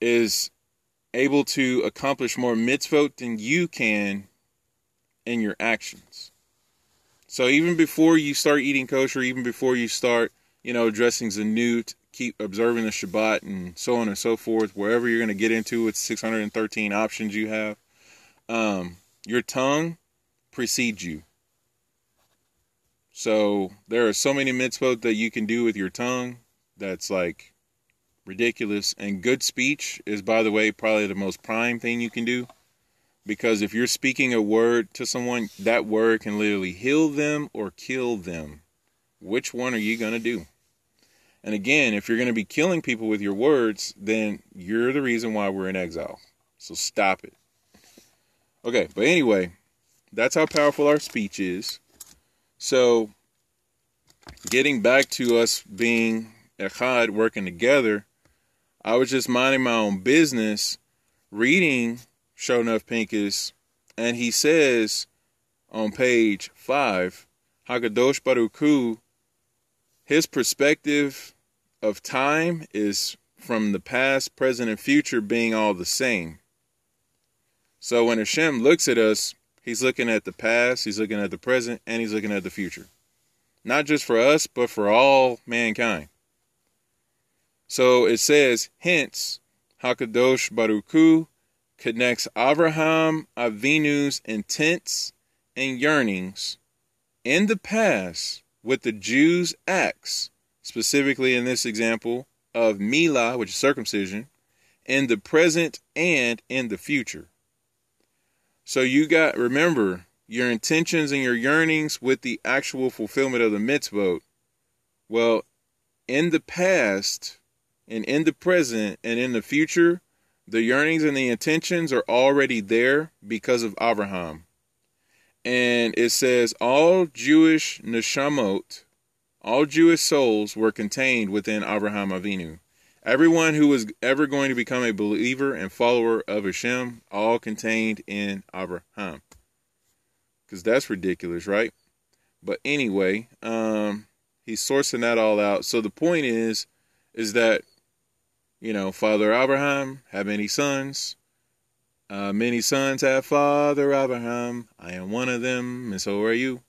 is able to accomplish more mitzvot than you can in your actions. So even before you start eating kosher, even before you start, you know, dressing tzniut, keep observing the Shabbat and so on and so forth, wherever you're going to get into with 613 options you have, um, your tongue precedes you. So there are so many mitzvot that you can do with your tongue that's like ridiculous. And good speech is, by the way, probably the most prime thing you can do because if you're speaking a word to someone, that word can literally heal them or kill them. Which one are you going to do? And again, if you're going to be killing people with your words, then you're the reason why we're in exile. So stop it. Okay, but anyway, that's how powerful our speech is. So, getting back to us being echad, working together, I was just minding my own business, reading Show Enough Pincus, and he says on page five, Hakadosh Baruch his perspective of time is from the past, present, and future being all the same. So when Hashem looks at us, he's looking at the past, he's looking at the present, and he's looking at the future. Not just for us, but for all mankind. So it says, hence, Hakadosh Baruch connects Abraham Avinu's intents and yearnings in the past with the Jews' acts, specifically in this example of Milah, which is circumcision, in the present and in the future. So you got, remember, your intentions and your yearnings with the actual fulfillment of the mitzvot. Well, in the past and in the present and in the future, the yearnings and the intentions are already there because of Abraham. And it says all Jewish neshamot, all Jewish souls were contained within Abraham Avinu. Everyone who was ever going to become a believer and follower of Hashem, all contained in Abraham. Because that's ridiculous, right? But anyway, um, he's sourcing that all out. So the point is, is that, you know, Father Abraham have many sons. Uh, many sons have Father Abraham. I am one of them, and so are you.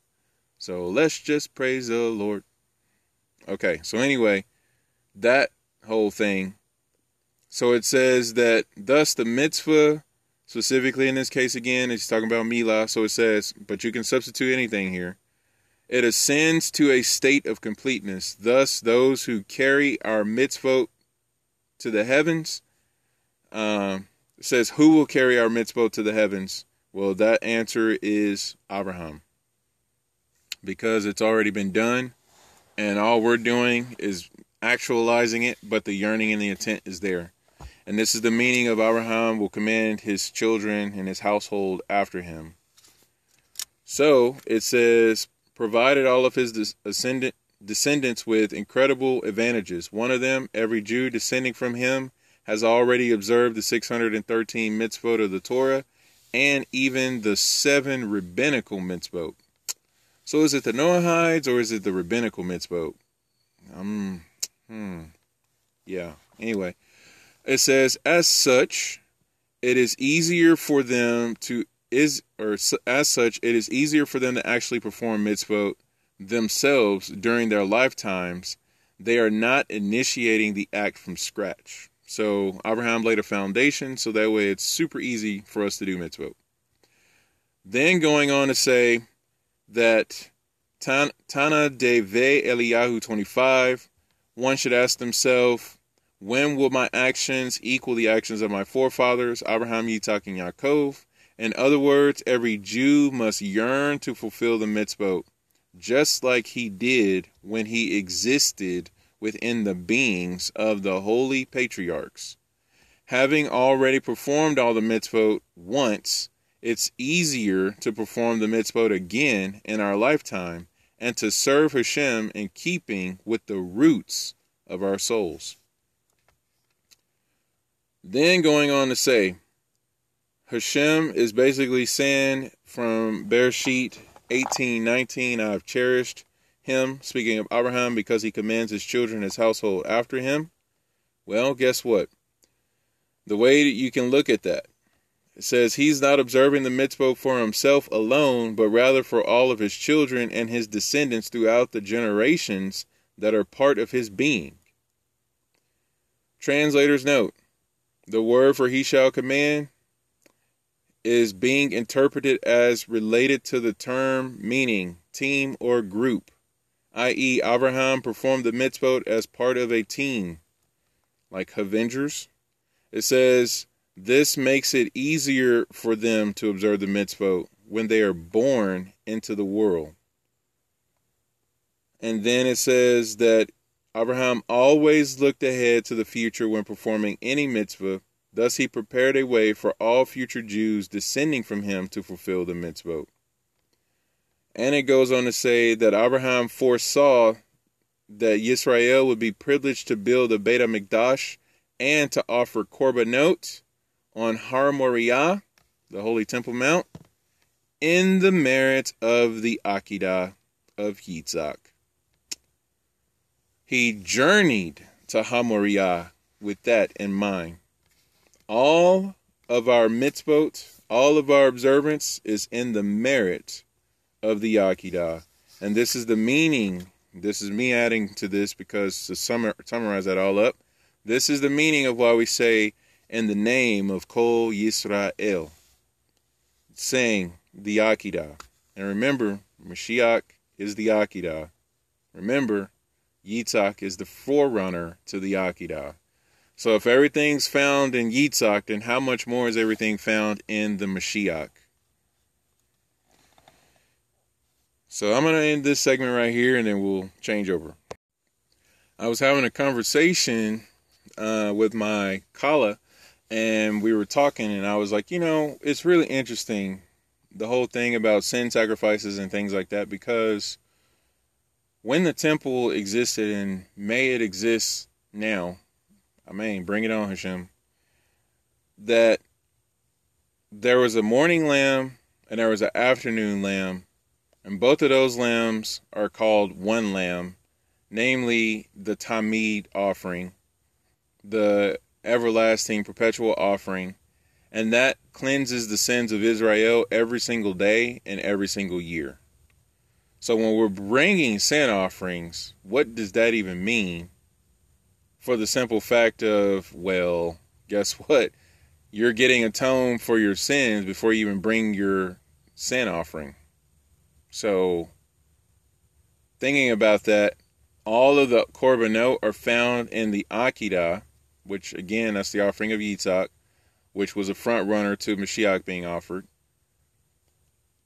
So let's just praise the Lord. Okay, so anyway, that whole thing. So it says that thus the mitzvah, specifically in this case again, it's talking about Milah. So it says, but you can substitute anything here. It ascends to a state of completeness. Thus, those who carry our mitzvot to the heavens, uh, says, Who will carry our mitzvot to the heavens? Well, that answer is Abraham. Because it's already been done, and all we're doing is actualizing it, but the yearning and the intent is there. And this is the meaning of Abraham will command his children and his household after him. So it says, provided all of his descendants with incredible advantages. One of them, every Jew descending from him, has already observed the 613 mitzvot of the Torah and even the seven rabbinical mitzvot. So is it the Noahides or is it the rabbinical mitzvot? Um, hmm. Yeah. Anyway, it says, as such, it is easier for them to is or as such, it is easier for them to actually perform mitzvot themselves during their lifetimes. They are not initiating the act from scratch. So Abraham laid a foundation, so that way it's super easy for us to do mitzvot. Then going on to say that Tanna Devei Eliyahu 25, one should ask themselves, when will my actions equal the actions of my forefathers, Abraham, Yitzhak, and Yaakov? In other words, every Jew must yearn to fulfill the mitzvot, just like he did when he existed within the beings of the holy patriarchs. Having already performed all the mitzvot once, it's easier to perform the mitzvot again in our lifetime and to serve Hashem in keeping with the roots of our souls. Then going on to say, Hashem is basically saying from Bereshit 18:19, I have cherished him, speaking of Abraham, because he commands his children, his household after him. Well, guess what? The way that you can look at that, it says he's not observing the mitzvah for himself alone, but rather for all of his children and his descendants throughout the generations that are part of his being. Translators note the word for he shall command is being interpreted as related to the term meaning team or group, i.e., Abraham performed the mitzvot as part of a team, like Avengers. It says this makes it easier for them to observe the mitzvot when they are born into the world. And then it says that Abraham always looked ahead to the future when performing any mitzvah Thus he prepared a way for all future Jews descending from him to fulfill the mitzvot. And it goes on to say that Abraham foresaw that Yisrael would be privileged to build a Beit HaMikdash and to offer korbanot on Har Moriah, the Holy Temple Mount, in the merit of the Akedah of Yitzhak. He journeyed to Har Moriah with that in mind all of our mitzvot, all of our observance is in the merit of the Akedah. And this is the meaning. This is me adding to this because to summarize that all up, this is the meaning of why we say in the name of Kol Yisrael, saying the Akedah. And remember, Mashiach is the Akedah. Remember, Yitzhak is the forerunner to the Akedah. So if everything's found in Yitzhak, then how much more is everything found in the Mashiach? So I'm going to end this segment right here and then we'll change over. I was having a conversation uh, with my Kala and we were talking and I was like, you know, it's really interesting the whole thing about sin sacrifices and things like that because when the temple existed and may it exist now Amen. Bring it on, Hashem. That there was a morning lamb and there was an afternoon lamb, and both of those lambs are called one lamb, namely the Tamid offering, the everlasting perpetual offering, and that cleanses the sins of Israel every single day and every single year. So when we're bringing sin offerings, what does that even mean? For the simple fact of, well, guess what? You're getting atoned for your sins before you even bring your sin offering. So, thinking about that, all of the korbanot are found in the Akedah, which again, that's the offering of Yitzhak, which was a front runner to Mashiach being offered.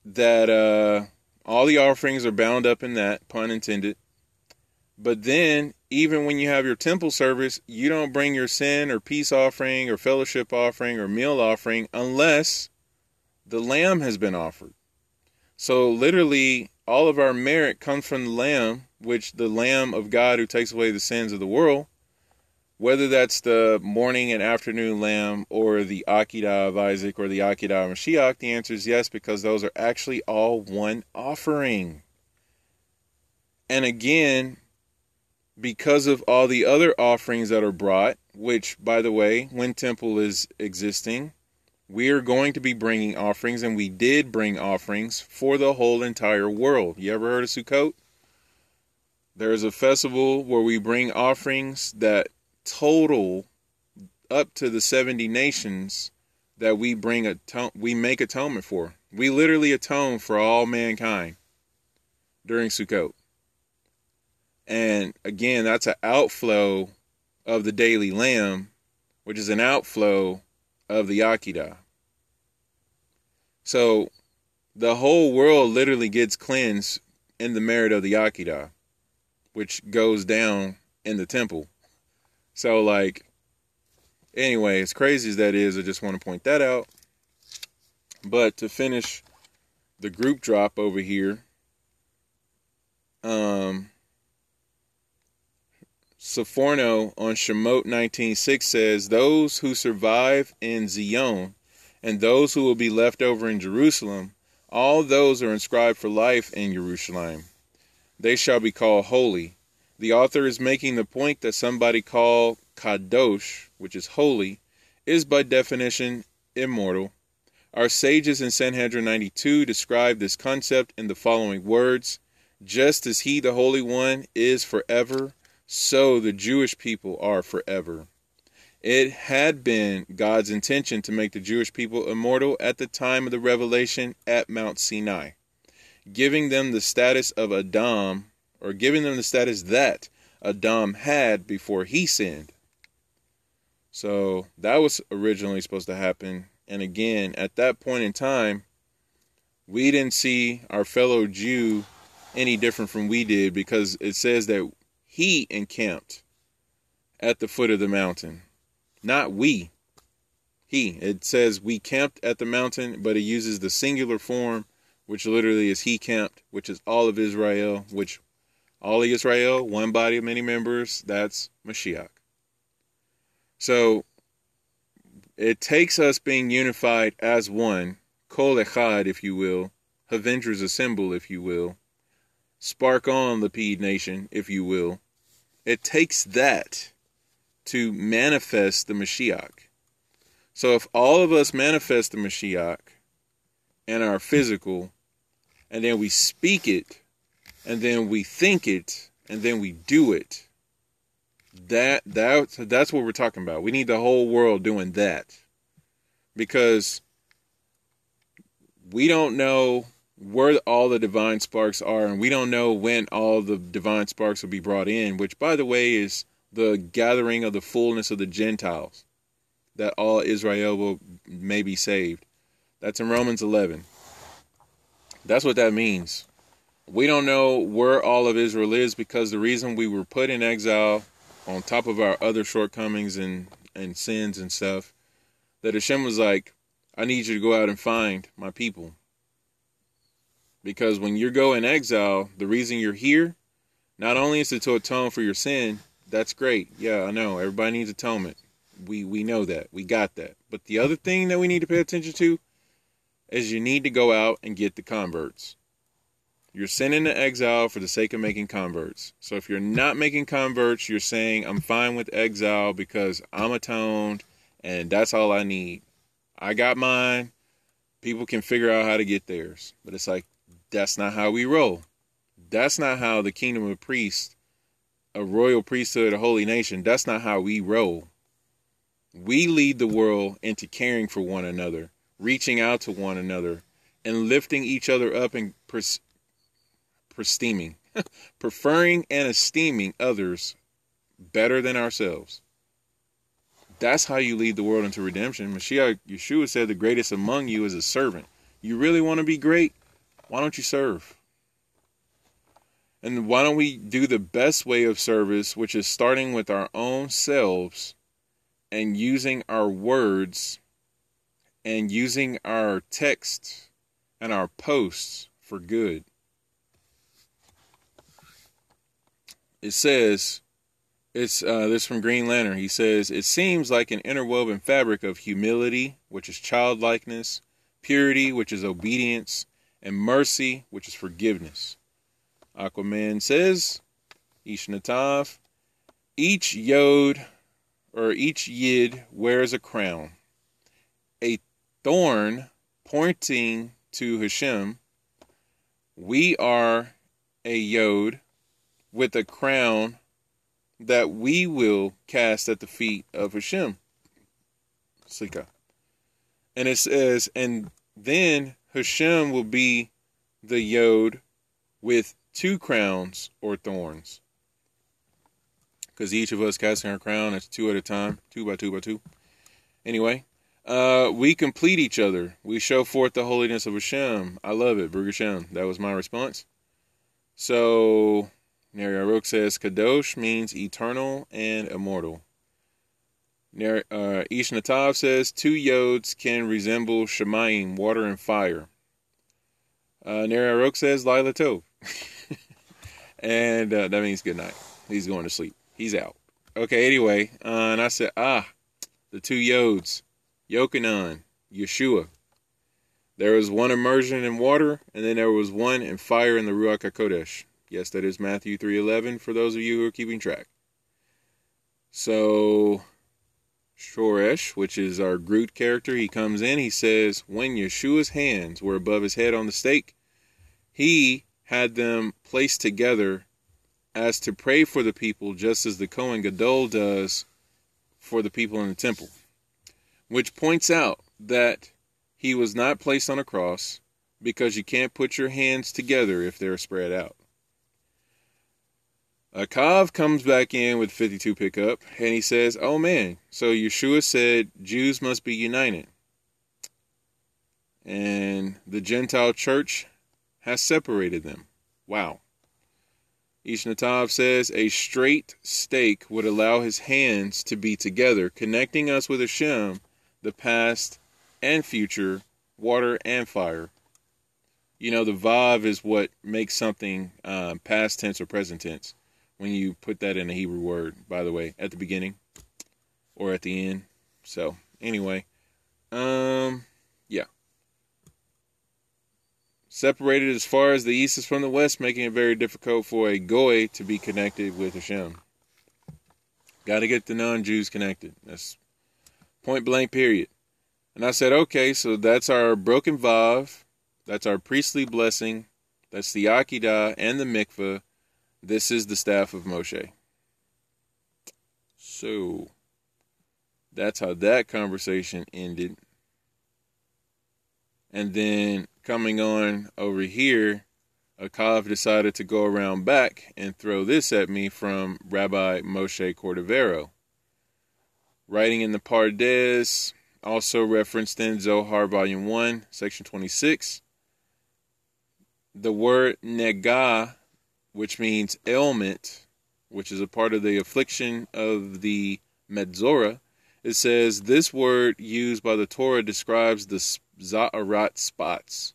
That uh, all the offerings are bound up in that, pun intended. But then, even when you have your temple service, you don't bring your sin or peace offering or fellowship offering or meal offering unless the lamb has been offered. So, literally, all of our merit comes from the lamb, which the lamb of God who takes away the sins of the world whether that's the morning and afternoon lamb or the Akedah of Isaac or the Akedah of Mashiach, the answer is yes, because those are actually all one offering. And again, because of all the other offerings that are brought, which, by the way, when temple is existing, we are going to be bringing offerings, and we did bring offerings for the whole entire world. You ever heard of Sukkot? There is a festival where we bring offerings that total up to the 70 nations that we bring atone, we make atonement for. We literally atone for all mankind during Sukkot. And again, that's an outflow of the daily lamb, which is an outflow of the Akedah. So the whole world literally gets cleansed in the merit of the Akedah, which goes down in the temple. So like anyway, as crazy as that is, I just want to point that out. But to finish the group drop over here, um Sforno on Shemot 19:6 says, "Those who survive in Zion and those who will be left over in Jerusalem, all those are inscribed for life in Jerusalem. They shall be called holy, the author is making the point that somebody called kadosh, which is holy, is by definition immortal. Our sages in Sanhedrin 92 describe this concept in the following words Just as He, the Holy One, is forever, so the Jewish people are forever. It had been God's intention to make the Jewish people immortal at the time of the revelation at Mount Sinai, giving them the status of Adam or giving them the status that Adam had before he sinned. So that was originally supposed to happen. And again, at that point in time, we didn't see our fellow Jew any different from we did because it says that he encamped at the foot of the mountain, not we. He. It says we camped at the mountain, but it uses the singular form, which literally is he camped, which is all of Israel, which all of Israel, one body, of many members, that's Mashiach. So it takes us being unified as one, Kol Echad, if you will, Avengers Assemble, if you will, Spark on Lapid Nation, if you will. It takes that to manifest the Mashiach. So if all of us manifest the Mashiach in our physical, and then we speak it and then we think it and then we do it that that that's what we're talking about we need the whole world doing that because we don't know where all the divine sparks are and we don't know when all the divine sparks will be brought in which by the way is the gathering of the fullness of the gentiles that all israel will may be saved. That's in romans 11 that's what that means. We don't know where all of Israel is because the reason we were put in exile, on top of our other shortcomings and, and sins and stuff, that Hashem was like, I need you to go out and find my people. Because when you go in exile, the reason you're here, not only is it to atone for your sin, That's great. Yeah, I know. Everybody needs atonement. We we know that. We got that. But the other thing that we need to pay attention to is you need to go out and get the converts. You're sent into exile for the sake of making converts. So if you're not making converts, you're saying I'm fine with exile because I'm atoned and that's all I need. I got mine. People can figure out how to get theirs. But it's like that's not how we roll. That's not how the kingdom of priests, a royal priesthood, a holy nation, that's not how we roll. We lead the world into caring for one another, reaching out to one another, and lifting each other up and pers- esteeming, preferring and esteeming others better than ourselves. That's how you lead the world into redemption. Mashiach Yeshua said, The greatest among you is a servant. You really want to be great? Why don't you serve? And why don't we do the best way of service, which is starting with our own selves and using our words and using our text and our posts for good? It says, it's uh, this from Green Lantern. He says, It seems like an interwoven fabric of humility, which is childlikeness, purity, which is obedience, and mercy, which is forgiveness. Aquaman says, Ish Natav, each yod or each yid wears a crown, a thorn pointing to Hashem. We are a yod with a crown that we will cast at the feet of Hashem. Sika. And it says, and then Hashem will be the yod with two crowns or thorns. Because each of us casting our crown, it's two at a time, two by two by two. Anyway, uh, we complete each other. We show forth the holiness of Hashem. I love it, Baruch Hashem. That was my response. So, Neri Arok says, Kadosh means eternal and immortal. Ner- uh, says, two yods can resemble Shamayim, water and fire. Uh, says, Lila Tov. and uh, that means good night. He's going to sleep. He's out. Okay, anyway, uh, and I said, ah, the two Yods, Yochanan, Yeshua. There was one immersion in water, and then there was one in fire in the Ruach HaKodesh. Yes, that is Matthew 3.11 for those of you who are keeping track. So, Shoresh, which is our Groot character, he comes in, he says, when Yeshua's hands were above his head on the stake, he had them placed together as to pray for the people, just as the Kohen Gadol does for the people in the temple, which points out that he was not placed on a cross because you can't put your hands together if they're spread out. Akav comes back in with 52 pickup and he says, Oh man, so Yeshua said Jews must be united. And the Gentile church has separated them. Wow. Ishnatav says a straight stake would allow his hands to be together, connecting us with Hashem, the past and future, water and fire. You know, the Vav is what makes something um, past tense or present tense when you put that in a Hebrew word, by the way, at the beginning or at the end. So, anyway, um, yeah separated as far as the east is from the west, making it very difficult for a goy to be connected with Hashem. Got to get the non-Jews connected. That's point blank. Period. And I said, okay, so that's our broken vav, that's our priestly blessing, that's the Akedah and the mikveh. This is the staff of Moshe. So that's how that conversation ended. And then coming on over here, Akav decided to go around back and throw this at me from Rabbi Moshe Cordovero. Writing in the Pardes, also referenced in Zohar Volume 1, Section 26. The word nega, which means ailment, which is a part of the affliction of the Metzora, it says this word used by the Torah describes the Tzara'at spots.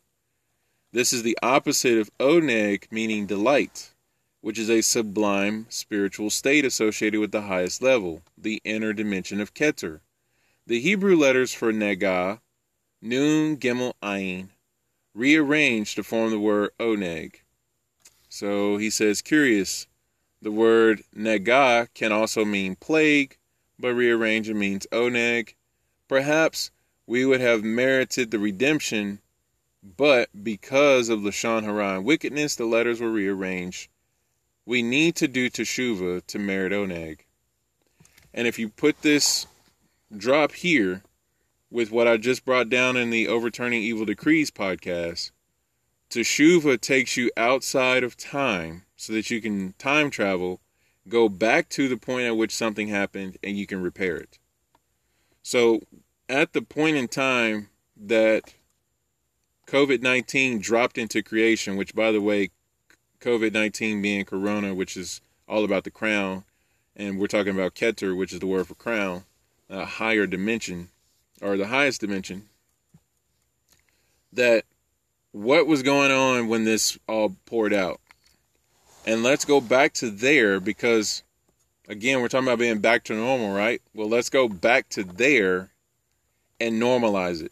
This is the opposite of oneg, meaning delight, which is a sublime spiritual state associated with the highest level, the inner dimension of Keter. The Hebrew letters for Negah, Nun, Gimel, Ayin, rearranged to form the word Oneg. So he says, curious, the word Negah can also mean plague, but rearranged it means Oneg. Perhaps we would have merited the redemption, but because of Lashon Hara and wickedness, the letters were rearranged we need to do teshuva to merit oneg. And if you put this drop here with what I just brought down in the Overturning Evil Decrees podcast, teshuva takes you outside of time so that you can time travel, go back to the point at which something happened, and you can repair it. So, at the point in time that COVID 19 dropped into creation, which, by the way, COVID 19 being corona, which is all about the crown, and we're talking about Keter, which is the word for crown, a higher dimension, or the highest dimension, that what was going on when this all poured out? And let's go back to there because, again, we're talking about being back to normal, right? Well, let's go back to there and normalize it.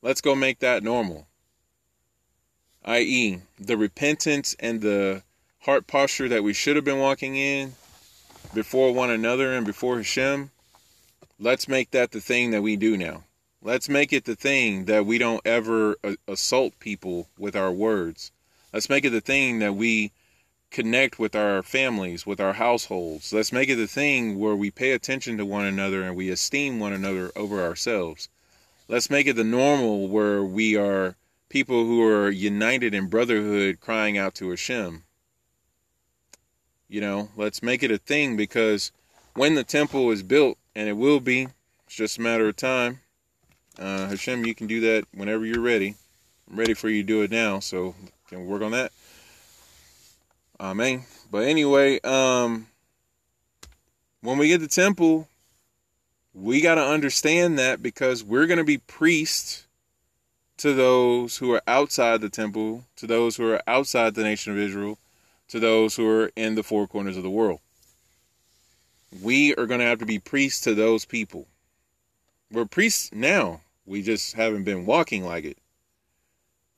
Let's go make that normal i.e., the repentance and the heart posture that we should have been walking in before one another and before Hashem, let's make that the thing that we do now. Let's make it the thing that we don't ever uh, assault people with our words. Let's make it the thing that we connect with our families, with our households. Let's make it the thing where we pay attention to one another and we esteem one another over ourselves. Let's make it the normal where we are people who are united in brotherhood crying out to Hashem. You know, let's make it a thing because when the temple is built, and it will be, it's just a matter of time. Uh, Hashem, you can do that whenever you're ready. I'm ready for you to do it now, so can we work on that? Amen. But anyway, um, when we get the temple, we got to understand that because we're going to be priests to those who are outside the temple, to those who are outside the nation of Israel, to those who are in the four corners of the world. We are going to have to be priests to those people. We're priests now. We just haven't been walking like it.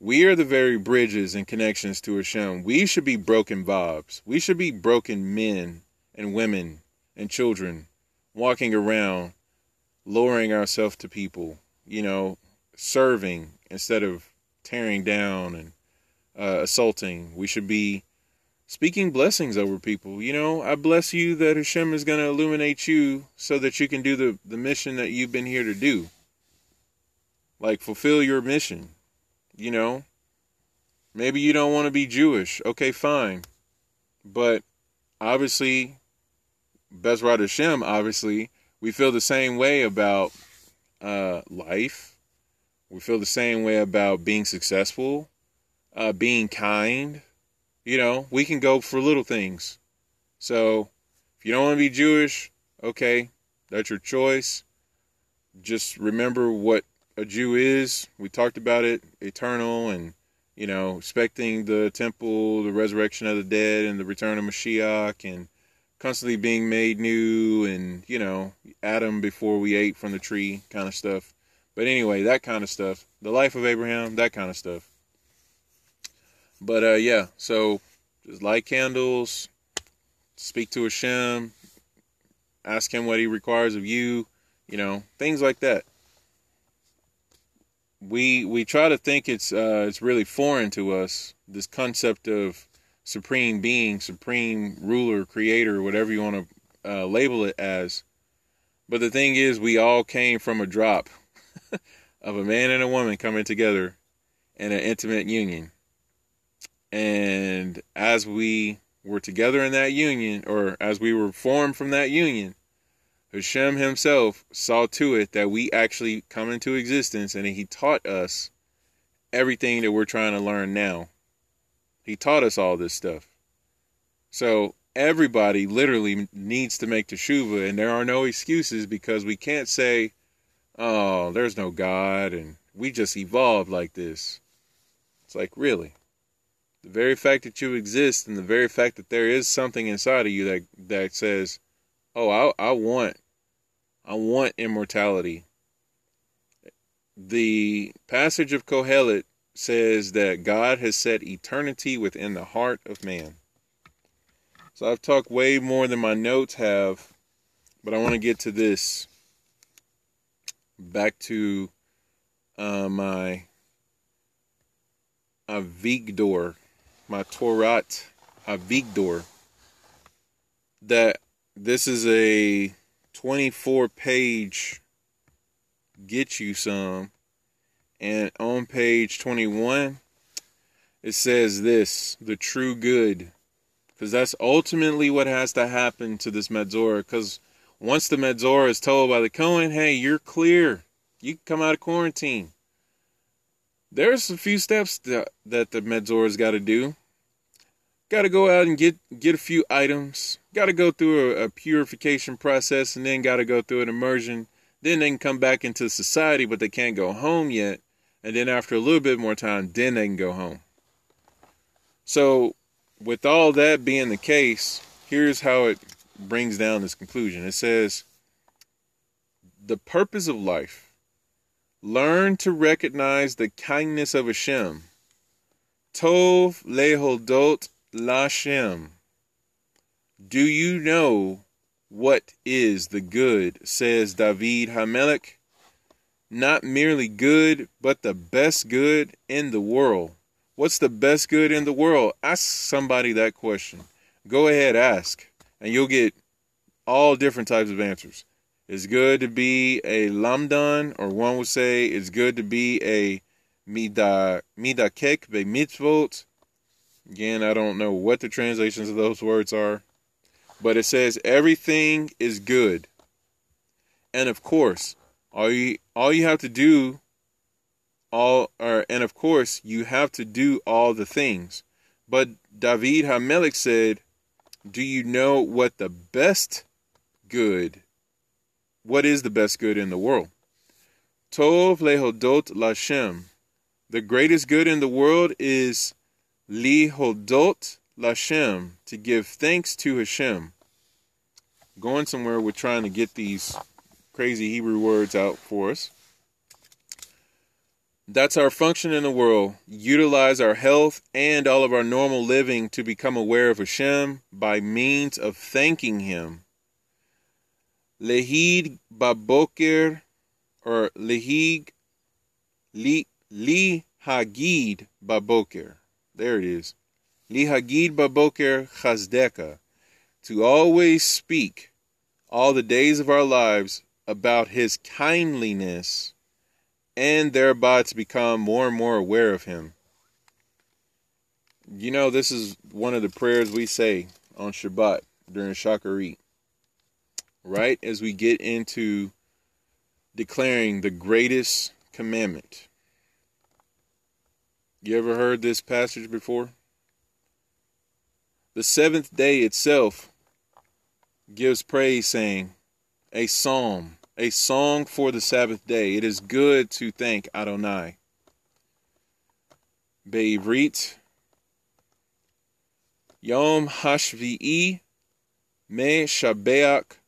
We are the very bridges and connections to Hashem. We should be broken vavs. We should be broken men and women and children walking around, lowering ourselves to people, you know, serving instead of tearing down and uh, assaulting. We should be speaking blessings over people. You know, I bless you that Hashem is going to illuminate you so that you can do the, the mission that you've been here to do. Like, fulfill your mission. You know, maybe you don't want to be Jewish. Okay, fine. But obviously, Bezrat Hashem, obviously, we feel the same way about uh, life we feel the same way about being successful, uh, being kind. You know, we can go for little things. So if you don't want to be Jewish, okay, that's your choice. Just remember what a Jew is. We talked about it, eternal and you know, expecting the temple, the resurrection of the dead, and the return of Mashiach, and constantly being made new, and you know, Adam before we ate from the tree, kind of stuff. But anyway, that kind of stuff. The life of Abraham, that kind of stuff. But uh, yeah, so just light candles, speak to Hashem, ask him what he requires of you, you know, things like that. We we try to think it's uh, it's really foreign to us this concept of supreme being, supreme ruler, creator, whatever you want to uh, label it as. But the thing is, we all came from a drop. of a man and a woman coming together in an intimate union. And as we were together in that union, or as we were formed from that union, Hashem himself saw to it that we actually come into existence and he taught us everything that we're trying to learn now. He taught us all this stuff. So everybody literally needs to make teshuva, and there are no excuses because we can't say, oh, there's no God and we just evolved like this. It's like, really? The very fact that you exist and the very fact that there is something inside of you that that says, "Oh, I I want I want immortality." The passage of Kohelet says that God has set eternity within the heart of man. So I've talked way more than my notes have, but I want to get to this. Back to uh, my Avigdor, my Torat Avigdor. That this is a 24 page get you some. And on page 21, it says this the true good. Because that's ultimately what has to happen to this Metzora. Because once the Metzora is told by the Cohen, hey, you're clear, you can come out of quarantine. There's a few steps that, that the Metzora's got to do. Got to go out and get get a few items. Got to go through a, a purification process, and then got to go through an immersion then they can come back into society, but they can't go home yet. And then after a little bit more time, then they can go home. So, with all that being the case, here's how it brings down this conclusion. It says, The purpose of life. Learn to recognize the kindness of Hashem. Tov lehodot lashem. Do you know what is the good, says David Hamelech? Not merely good, but the best good in the world. What's the best good in the world? Ask somebody that question. Go ahead, ask, and you'll get all different types of answers. It's good to be a lamdan, or one would say it's good to be a mida midakek be mitzvot. Again, I don't know what the translations of those words are. But it says everything is good. And of course, all you all you have to do all or and of course you have to do all the things. But David Hamelech said, Do you know what the best good what is the best good in the world? Tov lehodot lashem. The greatest good in the world is lihodot lashem, to give thanks to Hashem going somewhere with trying to get these crazy Hebrew words out for us. That's our function in the world. Utilize our health and all of our normal living to become aware of Hashem by means of thanking Him. Lehid baboker or lehig li li hagid baboker. There it is. Li hagid baboker chazdeka to always speak all the days of our lives about his kindliness and thereby to become more and more aware of him. You know, this is one of the prayers we say on Shabbat during Shacharit. Right as we get into declaring the greatest commandment. You ever heard this passage before? The seventh day itself gives praise, saying, A psalm, a song for the Sabbath day. It is good to thank Adonai. Be'ivrit, Yom Hashvi'i Me Shabeach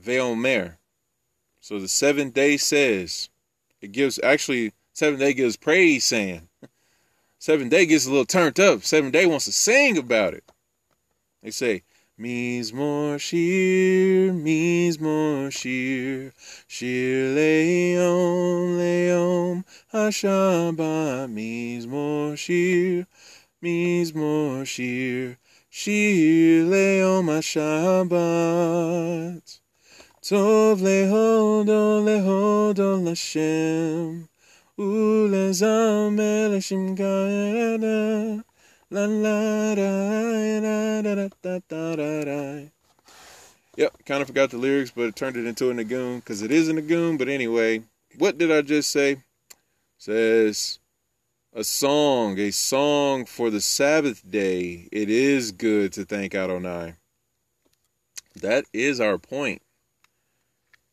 Ve'omer. So the seventh day says, it gives, actually, seventh day gives praise, saying, seventh day gets a little turned up. Seventh day wants to sing about it. They say, Mizmor Shir, Mizmor Shir, Shir Leom, Leom, Hashaba, Mizmor Shir, Mizmor Shir, Shir Leom Hashabat. Tov lehodo, lehodo Lashem, Ulezamel Hashem Gada. La la da da da da da da da. Yep, kind of forgot the lyrics, but it turned it into a nagoon because it is a nagoon. But anyway, what did I just say? Says a song, a song for the Sabbath day. It is good to thank Adonai. That is our point.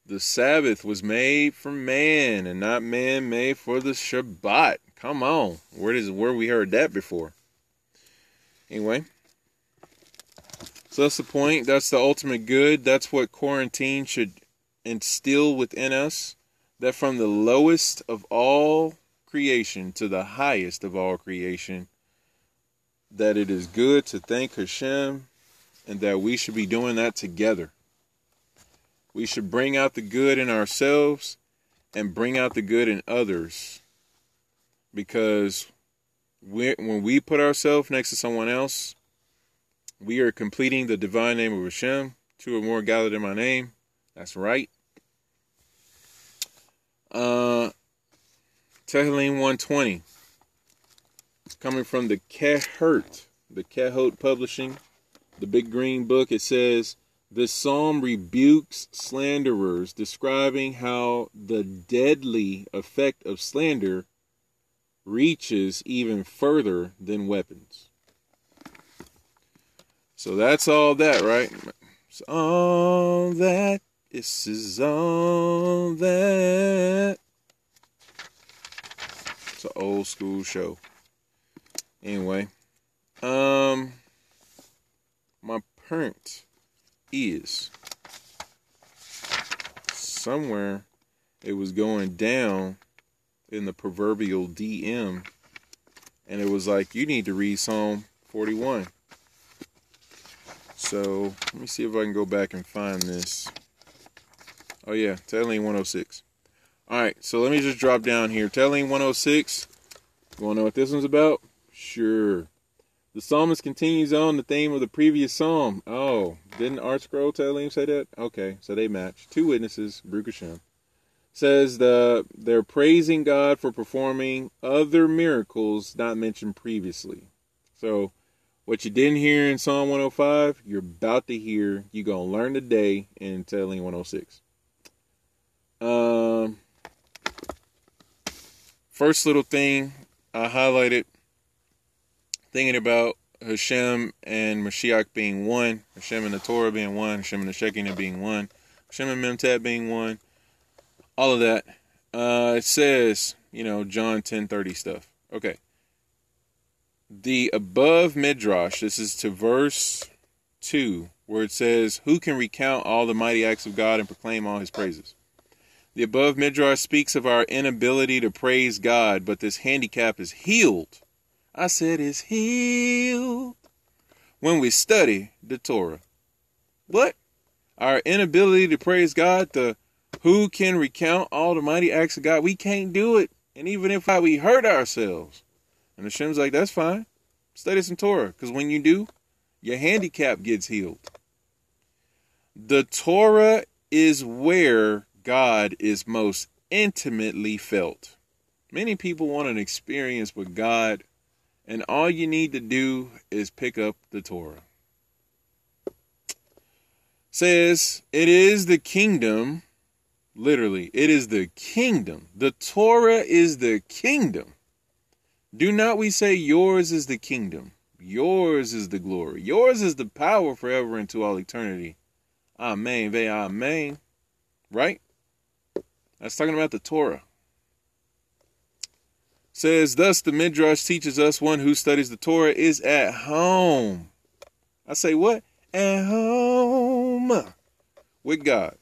The Sabbath was made for man and not man made for the Shabbat. Come on. Where does where we heard that before? Anyway. So that's the point. That's the ultimate good. That's what quarantine should instill within us. That from the lowest of all creation to the highest of all creation, that it is good to thank Hashem and that we should be doing that together. We should bring out the good in ourselves and bring out the good in others because when we put ourselves next to someone else, we are completing the divine name of Hashem. Two or more gathered in my name. That's right. Uh, Tehillim 120. Coming from the Kehert, the Kehot Publishing, the Big Green Book, it says, This psalm rebukes slanderers, describing how the deadly effect of slander reaches even further than weapons. So that's all that, right? It's all that. This is all that. It's an old school show. Anyway, um, my parent is somewhere. It was going down in the proverbial DM, and it was like, you need to read Psalm 41. So let me see if I can go back and find this. Oh, yeah, Tehillim 106. All right, so let me just drop down here. Tehillim 106. You want to know what this one's about? Sure. The psalmist continues on the theme of the previous psalm. Oh, didn't ArtScroll Tehillim say that? Okay, so they match. Two witnesses, Baruch Hashem says the they're praising God for performing other miracles not mentioned previously. So what you didn't hear in Psalm 105, you're about to hear. You're gonna learn today in Tehillim 106. Um, first little thing I highlighted, thinking about Hashem and Mashiach being one, Hashem and the Torah being one, Hashem and the Shekinah being one, Hashem and Memtat being one all of that. Uh, it says, you know, John 10:30 stuff. Okay. The above midrash, this is to verse 2, where it says, "Who can recount all the mighty acts of God and proclaim all his praises?" The above midrash speaks of our inability to praise God, but this handicap is healed. I said is healed when we study the Torah. What? Our inability to praise God, the who can recount all the mighty acts of God? We can't do it. And even if we hurt ourselves. And Hashem's like, that's fine. Study some Torah. Because when you do, your handicap gets healed. The Torah is where God is most intimately felt. Many people want an experience with God, and all you need to do is pick up the Torah. Says, it is the kingdom Literally, it is the kingdom. The Torah is the kingdom. Do not we say, Yours is the kingdom, yours is the glory, yours is the power forever into all eternity. Amen, ve amen. Right? That's talking about the Torah. Says, Thus the Midrash teaches us one who studies the Torah is at home. I say, What? At home with God.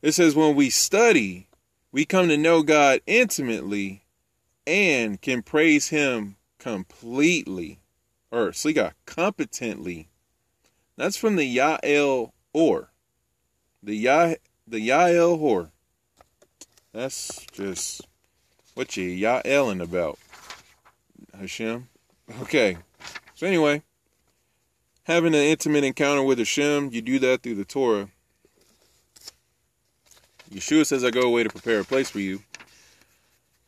It says, when we study, we come to know God intimately and can praise Him completely, or Sliga, competently. That's from the Yahel Or. The Ya the Yahel Or. That's just what you Yaeling about, Hashem. Okay. So anyway, having an intimate encounter with Hashem, you do that through the Torah. Yeshua says, I go away to prepare a place for you.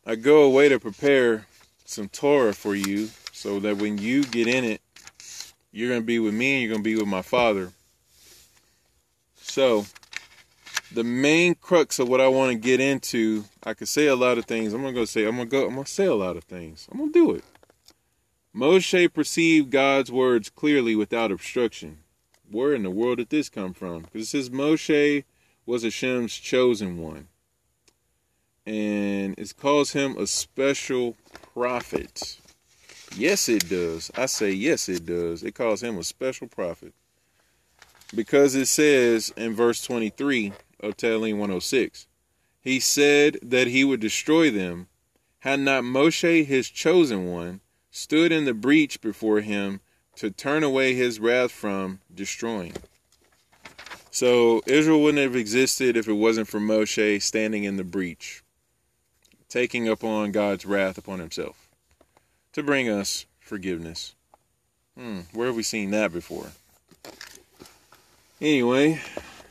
I go away to prepare some Torah for you so that when you get in it, you're going to be with me and you're going to be with my Father. So, the main crux of what I want to get into, I could say a lot of things. I'm going to go say, I'm going to go, I'm going to say a lot of things. I'm going to do it. Moshe perceived God's words clearly without obstruction. Where in the world did this come from? Because it says Moshe was Hashem's chosen one. And it calls him a special prophet. Yes, it does. I say yes, it does. It calls him a special prophet. Because it says in verse 23 of Tehillim 106, he said that he would destroy them, had not Moshe, his chosen one, stood in the breach before him to turn away his wrath from destroying. So Israel wouldn't have existed if it wasn't for Moshe standing in the breach, taking upon God's wrath upon himself to bring us forgiveness. Hmm, where have we seen that before? Anyway,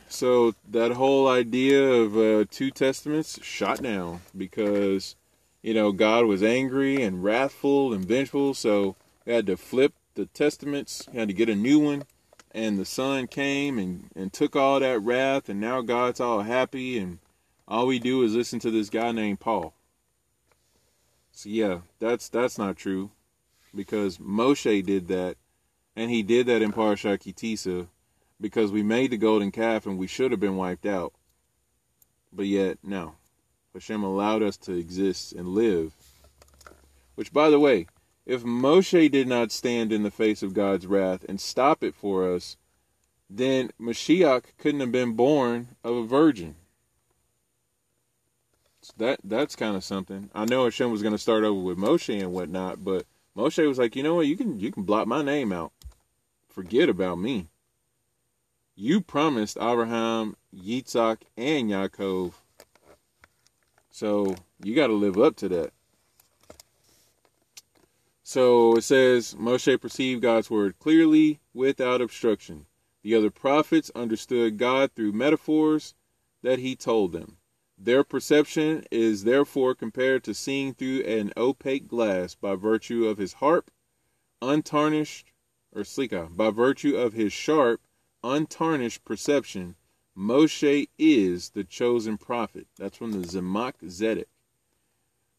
so that whole idea of uh, two testaments shot down because you know God was angry and wrathful and vengeful, so they had to flip the testaments, had to get a new one, and the son came and and took all that wrath, and now God's all happy, and all we do is listen to this guy named Paul. So yeah, that's that's not true, because Moshe did that, and he did that in Parashat Ki Tisa because we made the golden calf and we should have been wiped out. But yet, no. Hashem allowed us to exist and live. Which, by the way, if Moshe did not stand in the face of God's wrath and stop it for us, then Mashiach couldn't have been born of a virgin. So that that's kind of something. I know Hashem was going to start over with Moshe and whatnot, but Moshe was like, you know what, you can you can blot my name out. Forget about me you promised Abraham, Yitzhak, and Yaakov. So you got to live up to that. So it says Moshe perceived God's word clearly without obstruction. The other prophets understood God through metaphors that he told them. Their perception is therefore compared to seeing through an opaque glass by virtue of his harp, untarnished, or slika, by virtue of his sharp, untarnished perception, Moshe is the chosen prophet. That's from the Tzemach Tzedek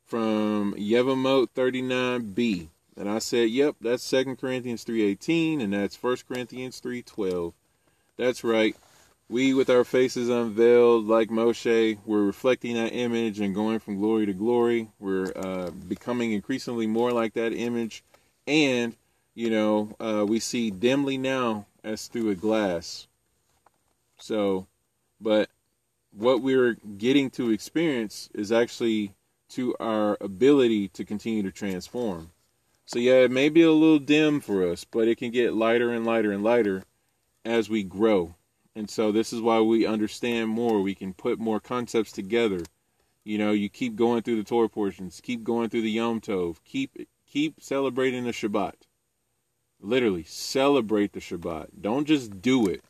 From Yevamot 39b. And I said, yep, that's 2 Corinthians 3.18 and that's 1 Corinthians 3.12. That's right. We, with our faces unveiled like Moshe, we're reflecting that image and going from glory to glory. We're uh, becoming increasingly more like that image. And, you know, uh, we see dimly now as through a glass. So, but what we're getting to experience is actually to our ability to continue to transform. So, yeah, it may be a little dim for us, but it can get lighter and lighter and lighter as we grow. And so, this is why we understand more. We can put more concepts together. You know, you keep going through the Torah portions, keep going through the Yom Tov, keep keep celebrating the Shabbat. Literally, celebrate the Shabbat. Don't just do it,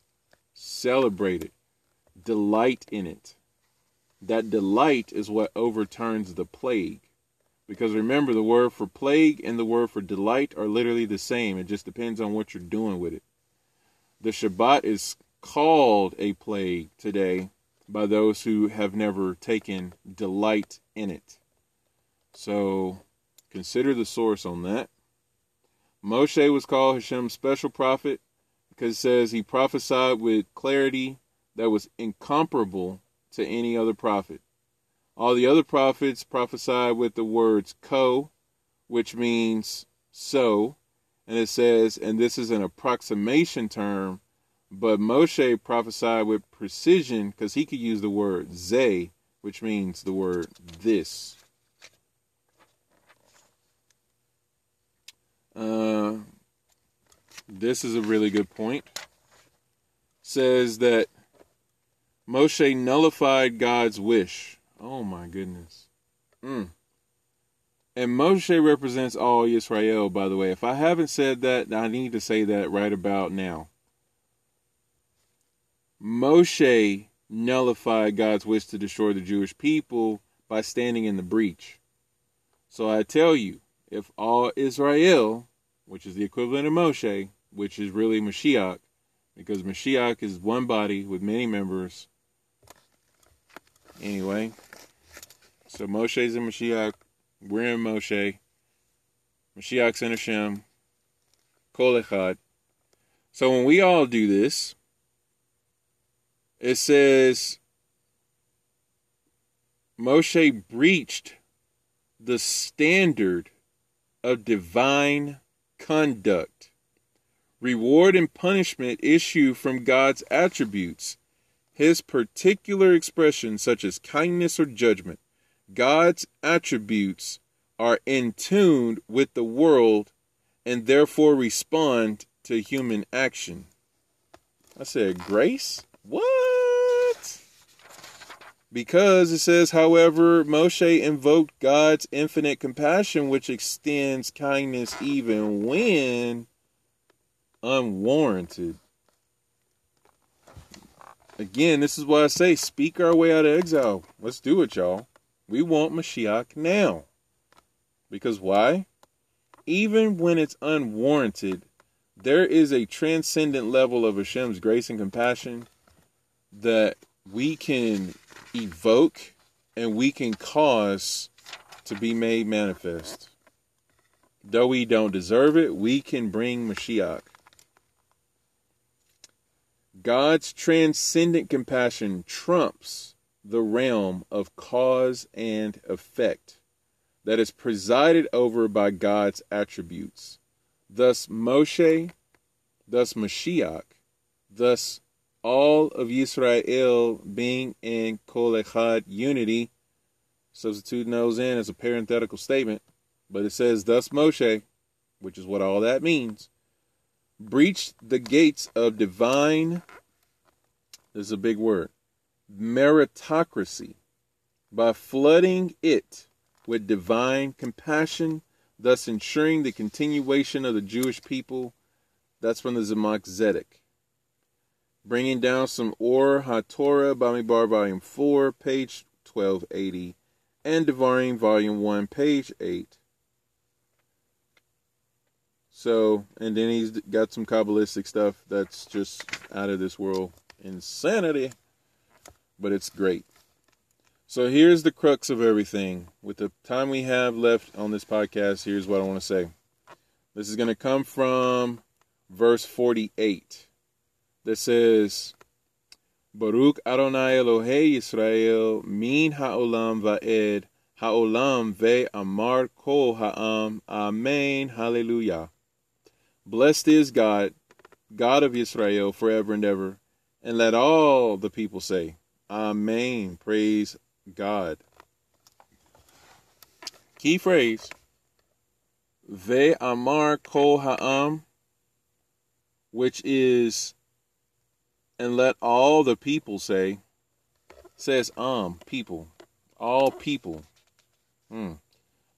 celebrate it. Delight in it. That delight is what overturns the plague. Because remember, the word for plague and the word for delight are literally the same. It just depends on what you're doing with it. The Shabbat is called a plague today by those who have never taken delight in it. So consider the source on that. Moshe was called Hashem's special prophet because it says he prophesied with clarity that was incomparable to any other prophet. All the other prophets prophesied with the words ko, which means so, and it says, and this is an approximation term, but Moshe prophesied with precision because he could use the word ze, which means the word this. Uh, this is a really good point. Says that Moshe nullified God's wish. Oh my goodness. Mm. And Moshe represents all Israel, by the way. If I haven't said that, I need to say that right about now. Moshe nullified God's wish to destroy the Jewish people by standing in the breach. So I tell you, if all Israel, which is the equivalent of Moshe, which is really Mashiach, because Mashiach is one body with many members. Anyway, so Moshe's in Mashiach, we're in Moshe, Mashiach's in Hashem, Kol Echad. So when we all do this, it says Moshe breached the standard of divine conduct. Reward and punishment issue from God's attributes, his particular expressions such as kindness or judgment. God's attributes are in tune with the world and therefore respond to human action. I said, Grace? What? Because it says, however, Moshe invoked God's infinite compassion, which extends kindness even when unwarranted. Again, this is why I say, speak our way out of exile. Let's do it, y'all. We want Mashiach now. Because why? Even when it's unwarranted, there is a transcendent level of Hashem's grace and compassion that we can evoke and we can cause to be made manifest. Though we don't deserve it, we can bring Mashiach. God's transcendent compassion trumps the realm of cause and effect that is presided over by God's attributes. Thus, Moshe, thus, Mashiach, thus, all of Israel being in Kol Echad unity. Substitute those in as a parenthetical statement, but it says, Thus Moshe, which is what all that means, breached the gates of divine, this is a big word, meritocracy by flooding it with divine compassion, thus ensuring the continuation of the Jewish people. That's from the Tzemach Tzedek. bringing down some Or HaTorah, Bamidbar, Volume 4, page 1280, and Devarim, Volume 1, page 8. So, and then he's got some Kabbalistic stuff that's just out of this world insanity, but it's great. So, here's the crux of everything. With the time we have left on this podcast, here's what I want to say. This is going to come from verse 48 that says, Baruch Adonai Elohei Yisrael min ha'olam va'ed ha'olam ve'amar kol ha'am amen hallelujah. Blessed is God, God of Israel forever and ever, and let all the people say, Amen. Praise God. Key phrase, Ve Amar kol ha'am, which is and let all the people say, says um, people, all people. Hmm.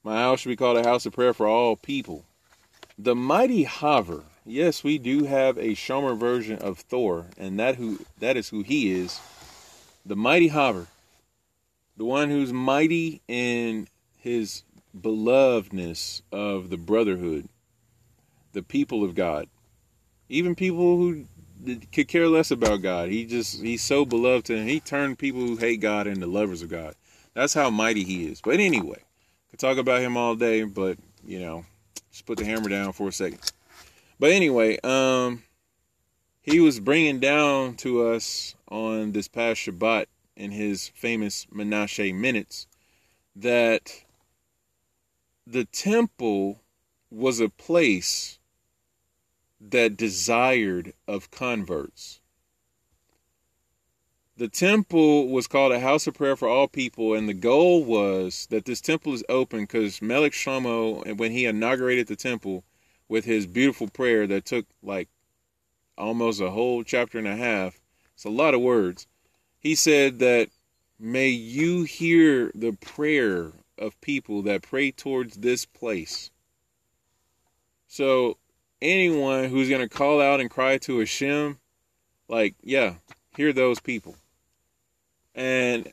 My house should be called a house of prayer for all people. The mighty Haver. Yes, we do have a Shomer version of Thor, and that who that is who he is. The mighty Haver. The one who's mighty in his belovedness of the brotherhood, the people of God. Even people who could care less about God. He just he's so beloved and he turned people who hate God into lovers of God. That's how mighty he is. But anyway, could talk about him all day, but you know, just put the hammer down for a second. But anyway, um, he was bringing down to us on this past Shabbat in his famous Menashe minutes that the temple was a place that desired of converts. The temple was called a house of prayer for all people, and the goal was that this temple is open because Melech Shlomo, when he inaugurated the temple with his beautiful prayer that took like almost a whole chapter and a half, it's a lot of words. He said that may you hear the prayer of people that pray towards this place. So anyone who's going to call out and cry to Hashem, like, yeah, hear those people. And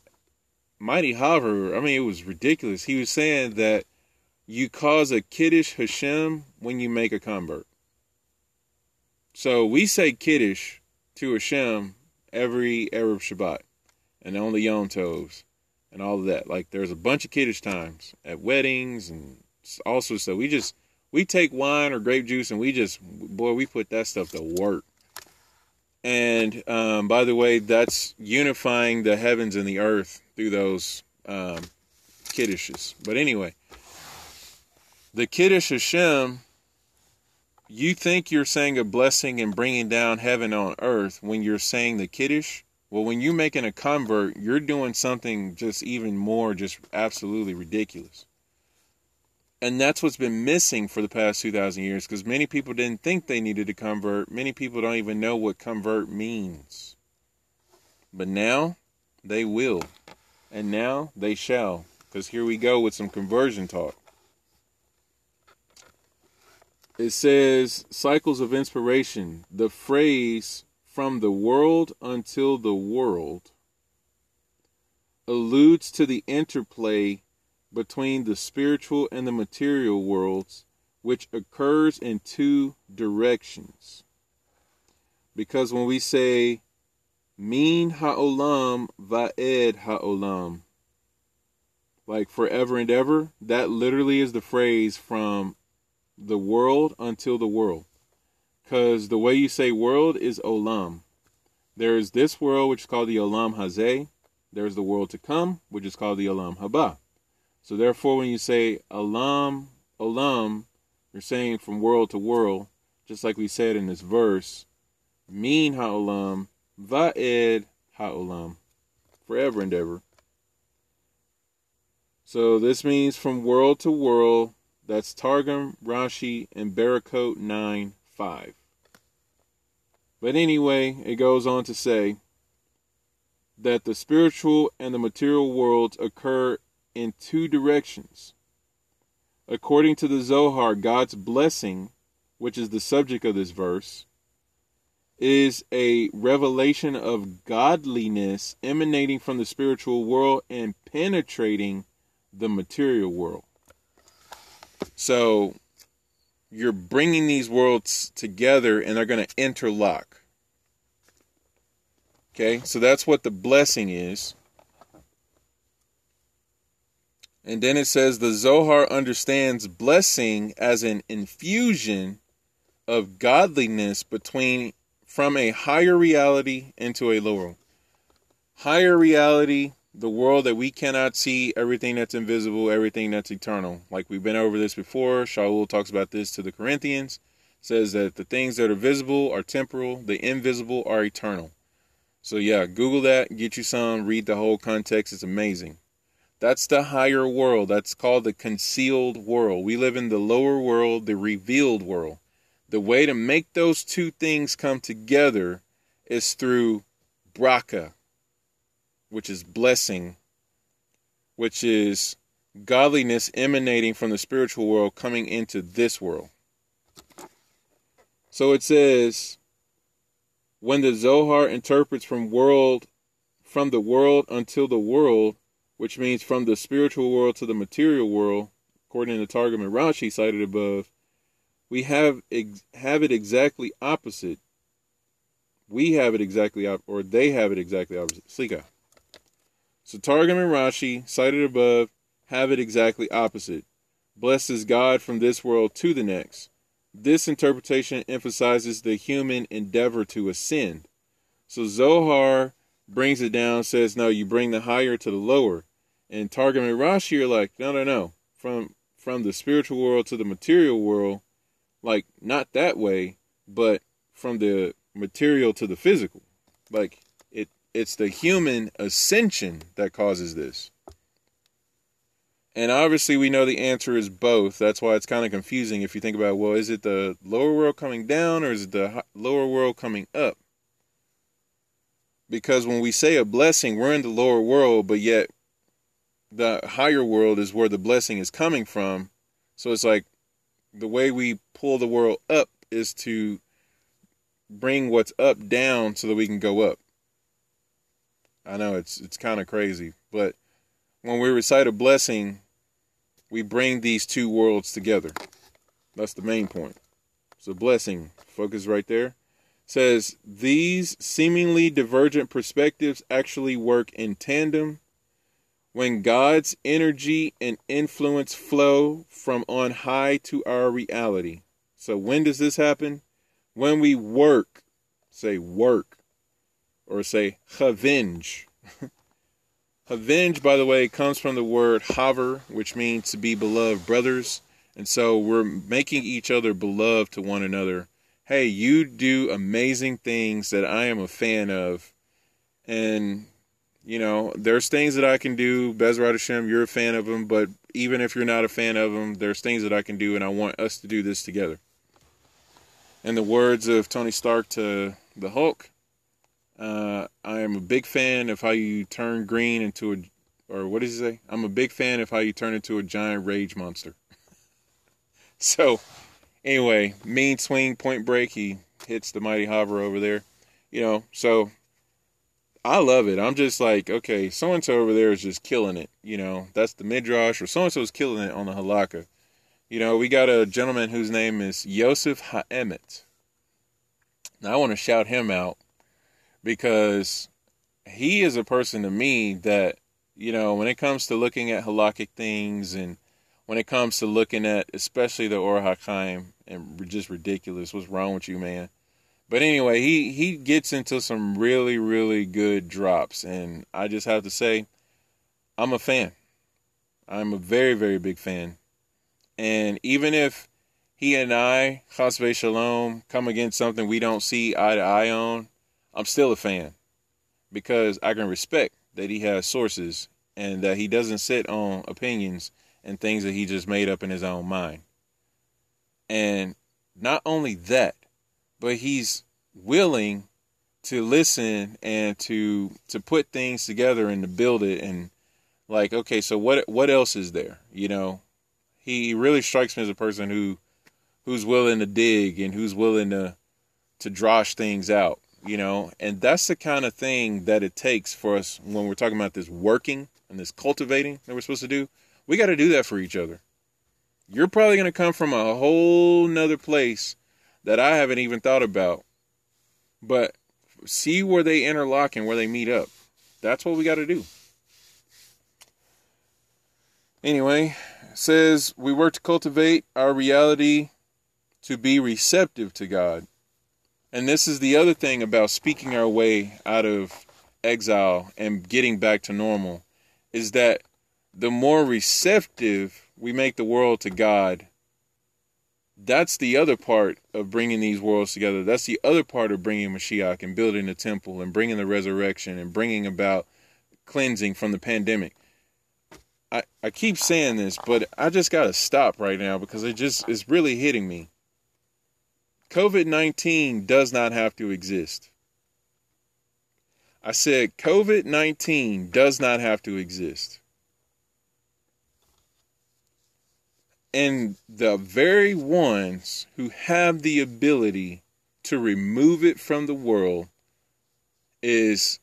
Mighty Haver, I mean, it was ridiculous. He was saying that you cause a kiddish Hashem when you make a convert. So we say kiddish to Hashem every Erev Shabbat and on the Yom Tovs and all of that. Like there's a bunch of kiddush times at weddings and also so we just we take wine or grape juice and we just boy we put that stuff to work. And um, by the way that's unifying the heavens and the earth through those um, kiddishes but anyway The Kiddush Hashem, you think you're saying a blessing and bringing down heaven on earth when you're saying the kiddish Well, when you're making a convert, you're doing something just even more, just absolutely ridiculous. And that's what's been missing for the past 2,000 years because many people didn't think they needed to convert. Many people don't even know what convert means. But now they will. And now they shall. Because here we go with some conversion talk. It says cycles of inspiration. The phrase from the world until the world alludes to the interplay between the spiritual and the material worlds, which occurs in two directions. Because when we say Min ha'olam va'ed ha'olam. Like forever and ever. That literally is the phrase from the world until the world. Because the way you say world is olam. There is this world, which is called the olam hazeh. There is the world to come, which is called the olam haba. So therefore, when you say olam, olam, you're saying from world to world, just like we said in this verse. Min ha'olam Va'ed Ha'olam, forever and ever. So this means from world to world. That's Targum, Rashi, and Barakot 9 5. But anyway, it goes on to say that the spiritual and the material worlds occur in two directions. According to the Zohar, God's blessing, which is the subject of this verse, is a revelation of godliness emanating from the spiritual world and penetrating the material world. So you're bringing these worlds together and they're going to interlock. Okay, so that's what the blessing is. And then it says the Zohar understands blessing as an infusion of godliness between from a higher reality into a lower. Higher reality, the world that we cannot see, everything that's invisible, everything that's eternal. Like we've been over this before. Shaul talks about this to the Corinthians. Says that the things that are visible are temporal, the invisible are eternal. So yeah, Google that, get you some, read the whole context. It's amazing. That's the higher world. That's called the concealed world. We live in the lower world, the revealed world. The way to make those two things come together is through bracha, which is blessing, which is godliness emanating from the spiritual world coming into this world. So it says, when the Zohar interprets from world from the world until the world, which means from the spiritual world to the material world, according to Targum and Rashi cited above, we have ex- have it exactly opposite. We have it exactly op- or they have it exactly opposite. Slika. So Targum and Rashi, cited above, have it exactly opposite. Blessed is God from this world to the next. This interpretation emphasizes the human endeavor to ascend. So Zohar brings it down, says, no, you bring the higher to the lower. And Targum and Rashi are like, no, no, no. From from the spiritual world to the material world, like not that way, but from the material to the physical. Like it's the human ascension that causes this. And obviously we know the answer is both. That's why it's kind of confusing if you think about well, is it the lower world coming down or is it the lower world coming up? Because when we say a blessing, we're in the lower world, but yet the higher world is where the blessing is coming from. So it's like the way we pull the world up is to bring what's up down so that we can go up. I know it's it's kind of crazy, but when we recite a blessing, we bring these two worlds together. That's the main point. So blessing, focus right there. Says these seemingly divergent perspectives actually work in tandem when God's energy and influence flow from on high to our reality. So, when does this happen? When we work, say work, or say havenge. havenge, by the way, comes from the word haver, which means to be beloved brothers. And so we're making each other beloved to one another. Hey, you do amazing things that I am a fan of. And, you know, there's things that I can do. Bezrat Hashem, you're a fan of them. But even if you're not a fan of them, there's things that I can do. And I want us to do this together. In the words of Tony Stark to the Hulk, uh, I am a big fan of how you turn green into a, or what does he say? I'm a big fan of how you turn into a giant rage monster. so, anyway, mean swing, point break. He hits the mighty Haver over there. You know, so I love it. I'm just like, okay, so and so over there is just killing it. You know, that's the midrash, or so and so is killing it on the halakha. You know, we got a gentleman whose name is Yosef Haemet. Now, I want to shout him out because he is a person to me that, you know, when it comes to looking at halakhic things and when it comes to looking at especially the Or HaChaim and just ridiculous, what's wrong with you, man? But anyway, he, he gets into some really, really good drops. And I just have to say, I'm a fan. I'm a very, very big fan. And even if he and I, Chasve Shalom, come against something we don't see eye to eye on, I'm still a fan because I can respect that he has sources and that he doesn't sit on opinions and things that he just made up in his own mind. And not only that, but he's willing to listen and to to put things together and to build it and like okay so what what else is there you know he really strikes me as a person who who's willing to dig and who's willing to to drosh things out you know? And that's the kind of thing that it takes for us when we're talking about this working and this cultivating that we're supposed to do. We got to do that for each other. You're probably going to come from a whole nother place that i haven't even thought about. But see where they interlock and where they meet up. That's what we got to do. Anyway says we work to cultivate our reality to be receptive to god and this is the other thing about speaking our way out of exile and getting back to normal is that the more receptive we make the world to God, that's the other part of bringing these worlds together. That's the other part of bringing Mashiach and building the temple and bringing the resurrection and bringing about cleansing from the pandemic. I, I keep saying this, but I just got to stop right now because it just is really hitting me. COVID 19 does not have to exist. I said COVID 19 does not have to exist. And the very ones who have the ability to remove it from the world is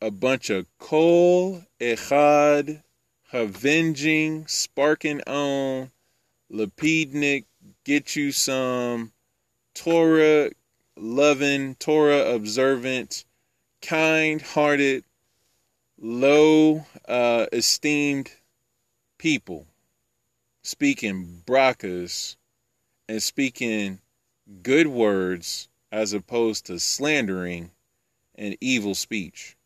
a bunch of kol echad, avenging, sparking on, lapidnik, get you some, Torah loving, Torah observant, kind hearted, low uh, esteemed people speaking brachas and speaking good words as opposed to slandering and evil speech.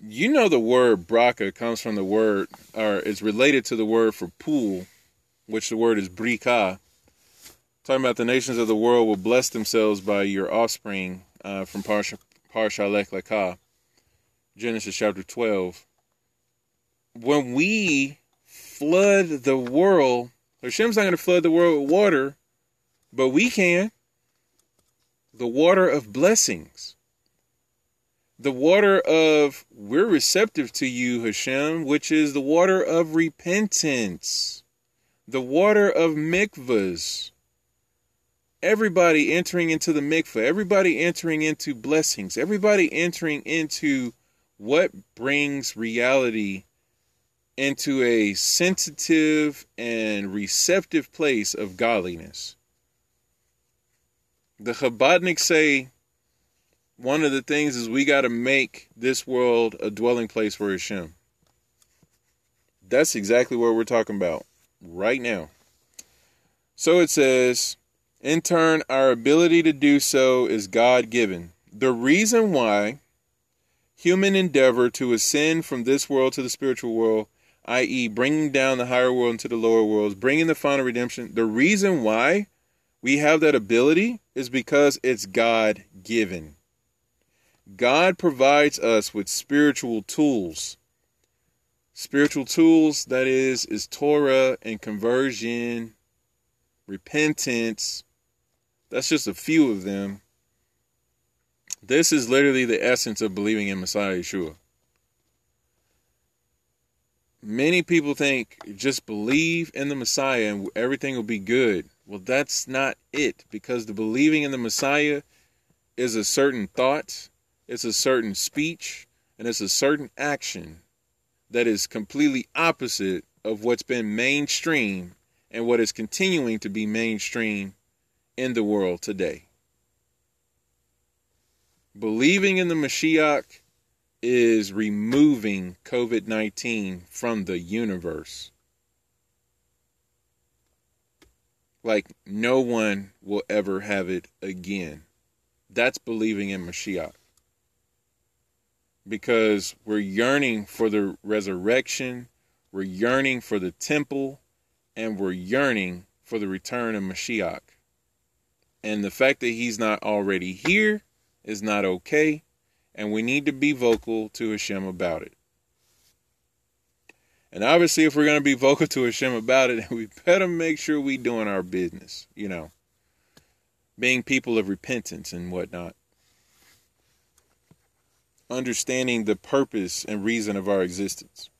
You know the word bracha comes from the word or is related to the word for pool, which the word is brika. Talking about the nations of the world will bless themselves by your offspring uh, from Parsha, Lech Lecha, Genesis chapter 12. When we flood the world, Hashem's not going to flood the world with water, but we can. The water of blessings the water of we're receptive to you, Hashem, which is the water of repentance, the water of mikvahs. Everybody entering into the mikvah, everybody entering into blessings, everybody entering into what brings reality into a sensitive and receptive place of godliness. The Chabadniks say one of the things is we got to make this world a dwelling place for Hashem. That's exactly what we're talking about right now. So it says, in turn, our ability to do so is God given. The reason why human endeavor to ascend from this world to the spiritual world, i.e., bringing down the higher world into the lower worlds, bringing the final redemption. The reason why we have that ability is because it's God given. God provides us with spiritual tools. Spiritual tools, that is, is Torah and conversion, repentance. That's just a few of them. This is literally the essence of believing in Messiah Yeshua. Many people think just believe in the Messiah and everything will be good. Well, that's not it because the believing in the Messiah is a certain thought, it's a certain speech, and it's a certain action that is completely opposite of what's been mainstream and what is continuing to be mainstream in the world today. Believing in the Mashiach is removing COVID 19 from the universe. Like no one will ever have it again. That's believing in Mashiach. Because we're yearning for the resurrection, we're yearning for the temple, and we're yearning for the return of Mashiach. And the fact that he's not already here is not okay, and we need to be vocal to Hashem about it. And obviously, if we're going to be vocal to Hashem about it, we better make sure we're doing our business, you know, being people of repentance and whatnot. Understanding the purpose and reason of our existence.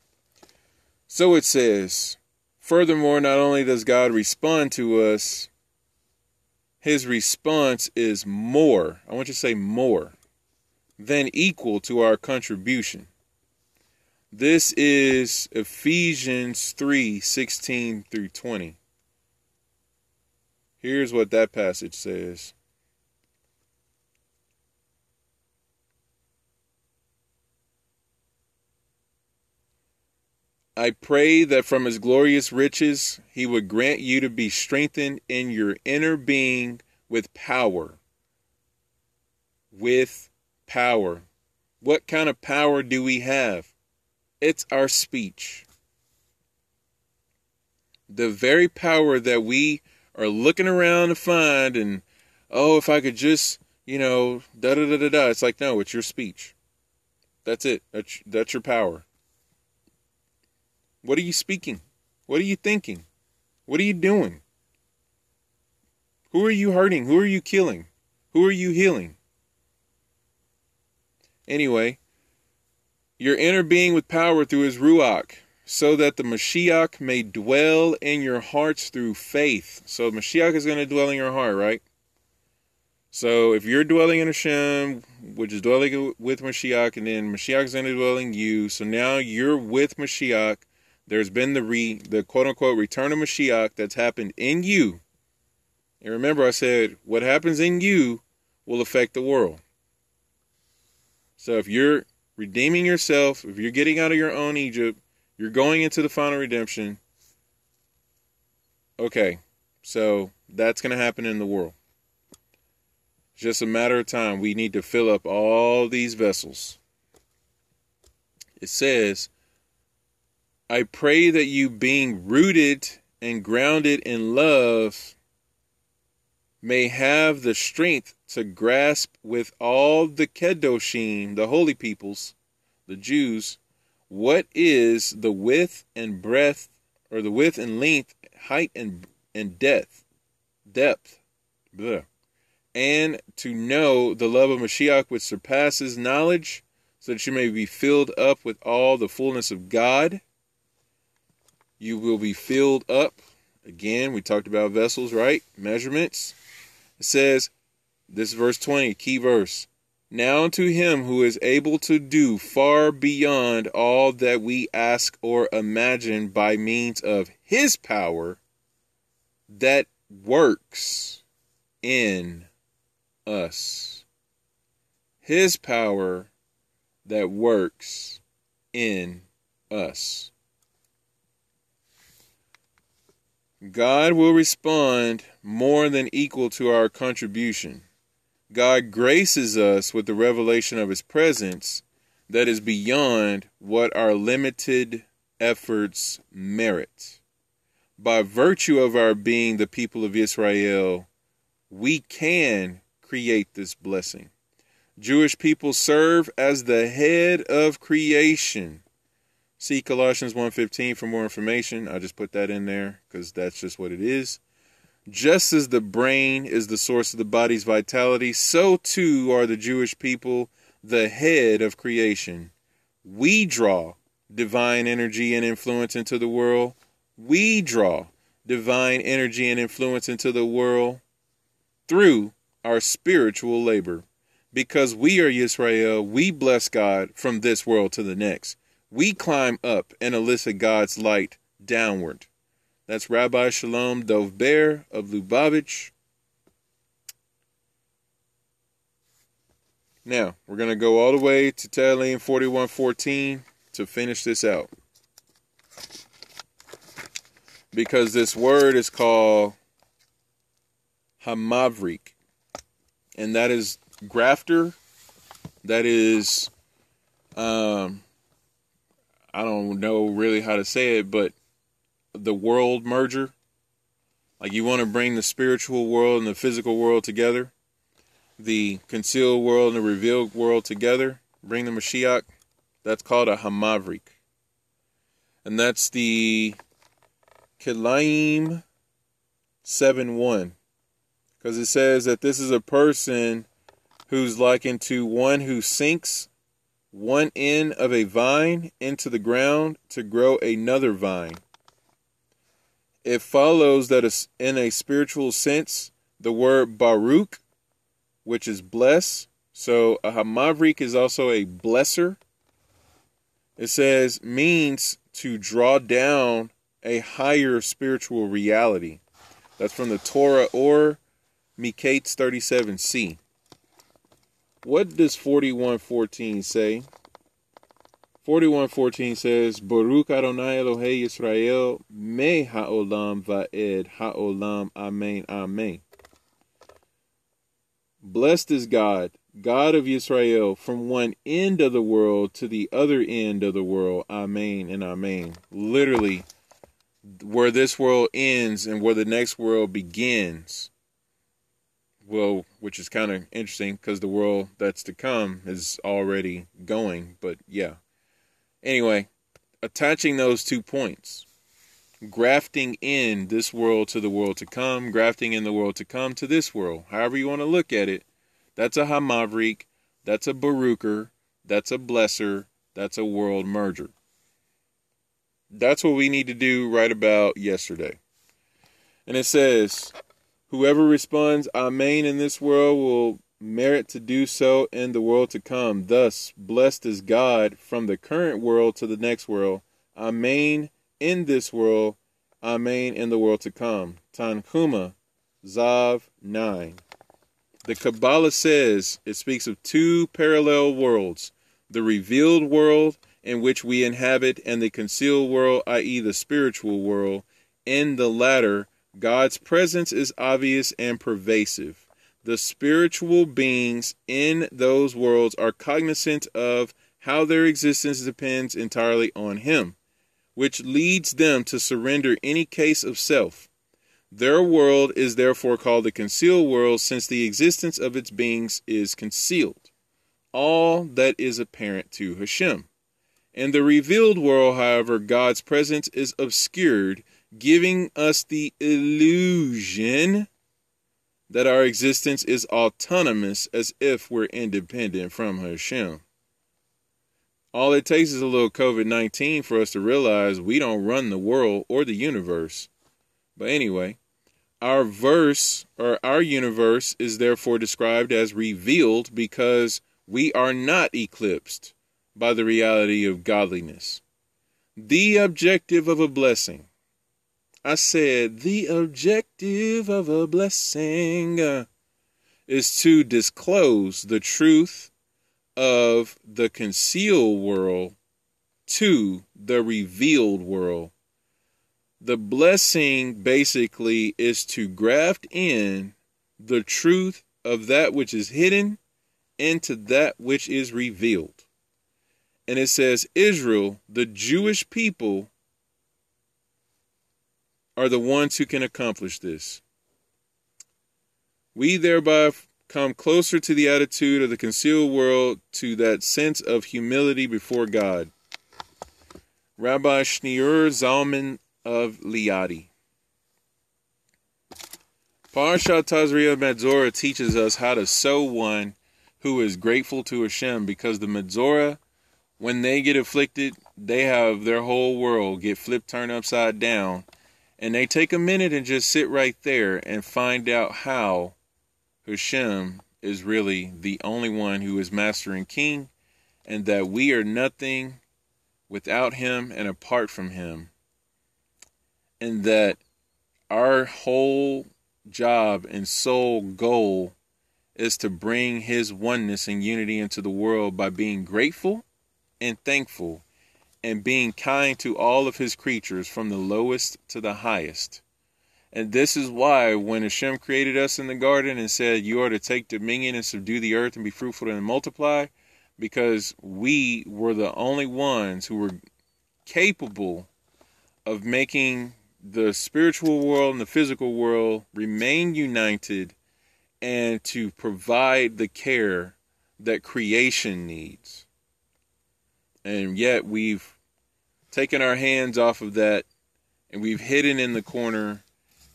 So it says, furthermore, not only does God respond to us his response is more, I want you to say more, than equal to our contribution. This is Ephesians 3 16 through 20. Here's what that passage says. I pray that from his glorious riches he would grant you to be strengthened in your inner being with power. With power. What kind of power do we have? It's our speech. The very power that we are looking around to find, and oh, if I could just, you know, da da da da da. It's like, no, it's your speech. That's it. That's, that's your power. What are you speaking? What are you thinking? What are you doing? Who are you hurting? Who are you killing? Who are you healing? Anyway, your inner being with power through his Ruach, so that the Mashiach may dwell in your hearts through faith. So Mashiach is going to dwell in your heart, right? So if you're dwelling in Hashem, which is dwelling with Mashiach, and then Mashiach is going to dwell in you, so now you're with Mashiach, there's been the re the quote unquote return of Mashiach that's happened in you. And remember, I said what happens in you will affect the world. So if you're redeeming yourself, if you're getting out of your own Egypt, you're going into the final redemption. Okay, so that's going to happen in the world. It's just a matter of time. We need to fill up all these vessels. It says, I pray that you, being rooted and grounded in love, may have the strength to grasp with all the Kedoshim, the holy peoples, the Jews, what is the width and breadth, or the width and length, height and and depth, depth, blah, and to know the love of Mashiach which surpasses knowledge, so that you may be filled up with all the fullness of God you will be filled up. Again, we talked about vessels, right? Measurements. It says, this verse 20, key verse. Now to him who is able to do far beyond all that we ask or imagine by means of his power that works in us. His power that works in us. God will respond more than equal to our contribution. God graces us with the revelation of His presence that is beyond what our limited efforts merit. By virtue of our being the people of Israel, we can create this blessing. Jewish people serve as the head of creation. See Colossians 1:15 for more information. I just put that in there cuz that's just what it is. Just as the brain is the source of the body's vitality, so too are the Jewish people the head of creation. We draw divine energy and influence into the world. We draw divine energy and influence into the world through our spiritual labor. Because we are Yisrael, we bless God from this world to the next. We climb up and elicit God's light downward. That's Rabbi Shalom Dov Ber of Lubavitch. Now, we're going to go all the way to Tehillim 4114 to finish this out. Because this word is called Hamavrik. And that is grafter. That is, um, I don't know really how to say it, but the world merger. Like you want to bring the spiritual world and the physical world together, the concealed world and the revealed world together, bring the Mashiach. That's called a Hamavrik. And that's the Kilaim 7 1. Because it says that this is a person who's likened to one who sinks one end of a vine into the ground to grow another vine. It follows that in a spiritual sense, the word Baruch, which is bless, so a Hamavrik is also a blesser. It says means to draw down a higher spiritual reality. That's from the Torah or Miketz 37c. What does 4114 say? 4114 says, Baruch Adonai Elohei Yisrael me ha'olam va'ed ha'olam amen amen. Blessed is God, God of Israel, from one end of the world to the other end of the world. Amen and amen. Literally, where this world ends and where the next world begins well, which is kind of interesting because the world that's to come is already going. But yeah. Anyway, attaching those two points, grafting in this world to the world to come, grafting in the world to come to this world, however you want to look at it, that's a Hamavrik, that's a Barucher, that's a Blesser, that's a world merger. That's what we need to do right about yesterday. And it says, Whoever responds Amen in this world will merit to do so in the world to come. Thus, blessed is God from the current world to the next world. Amen in this world. Amen in the world to come. Tanhuma, Tzav 9. The Kabbalah says it speaks of two parallel worlds the revealed world in which we inhabit, and the concealed world, i.e., the spiritual world. In the latter, God's presence is obvious and pervasive. The spiritual beings in those worlds are cognizant of how their existence depends entirely on Him, which leads them to surrender any case of self. Their world is therefore called the concealed world, since the existence of its beings is concealed. All that is apparent to Hashem. In the revealed world, however, God's presence is obscured giving us the illusion that our existence is autonomous as if we're independent from Hashem. All it takes is a little COVID 19 for us to realize we don't run the world or the universe. But anyway, our verse or our universe is therefore described as revealed because we are not eclipsed by the reality of godliness. The objective of a blessing I said, the objective of a blessing uh, is to disclose the truth of the concealed world to the revealed world. The blessing basically is to graft in the truth of that which is hidden into that which is revealed. And it says, Israel, the Jewish people, are the ones who can accomplish this. We thereby come closer to the attitude of the concealed world, to that sense of humility before God. Rabbi Schneur Zalman of Liadi. Parshat Tazria Metzora teaches us how to sow one who is grateful to Hashem because the Metzora, when they get afflicted, they have their whole world get flipped turned upside down. And they take a minute and just sit right there and find out how Hashem is really the only one who is master and king, and that we are nothing without him and apart from him. And that our whole job and sole goal is to bring his oneness and unity into the world by being grateful and thankful and being kind to all of his creatures from the lowest to the highest. And this is why when Hashem created us in the garden and said, You are to take dominion and subdue the earth and be fruitful and multiply, because we were the only ones who were capable of making the spiritual world and the physical world remain united and to provide the care that creation needs. And yet we've taken our hands off of that and we've hidden in the corner,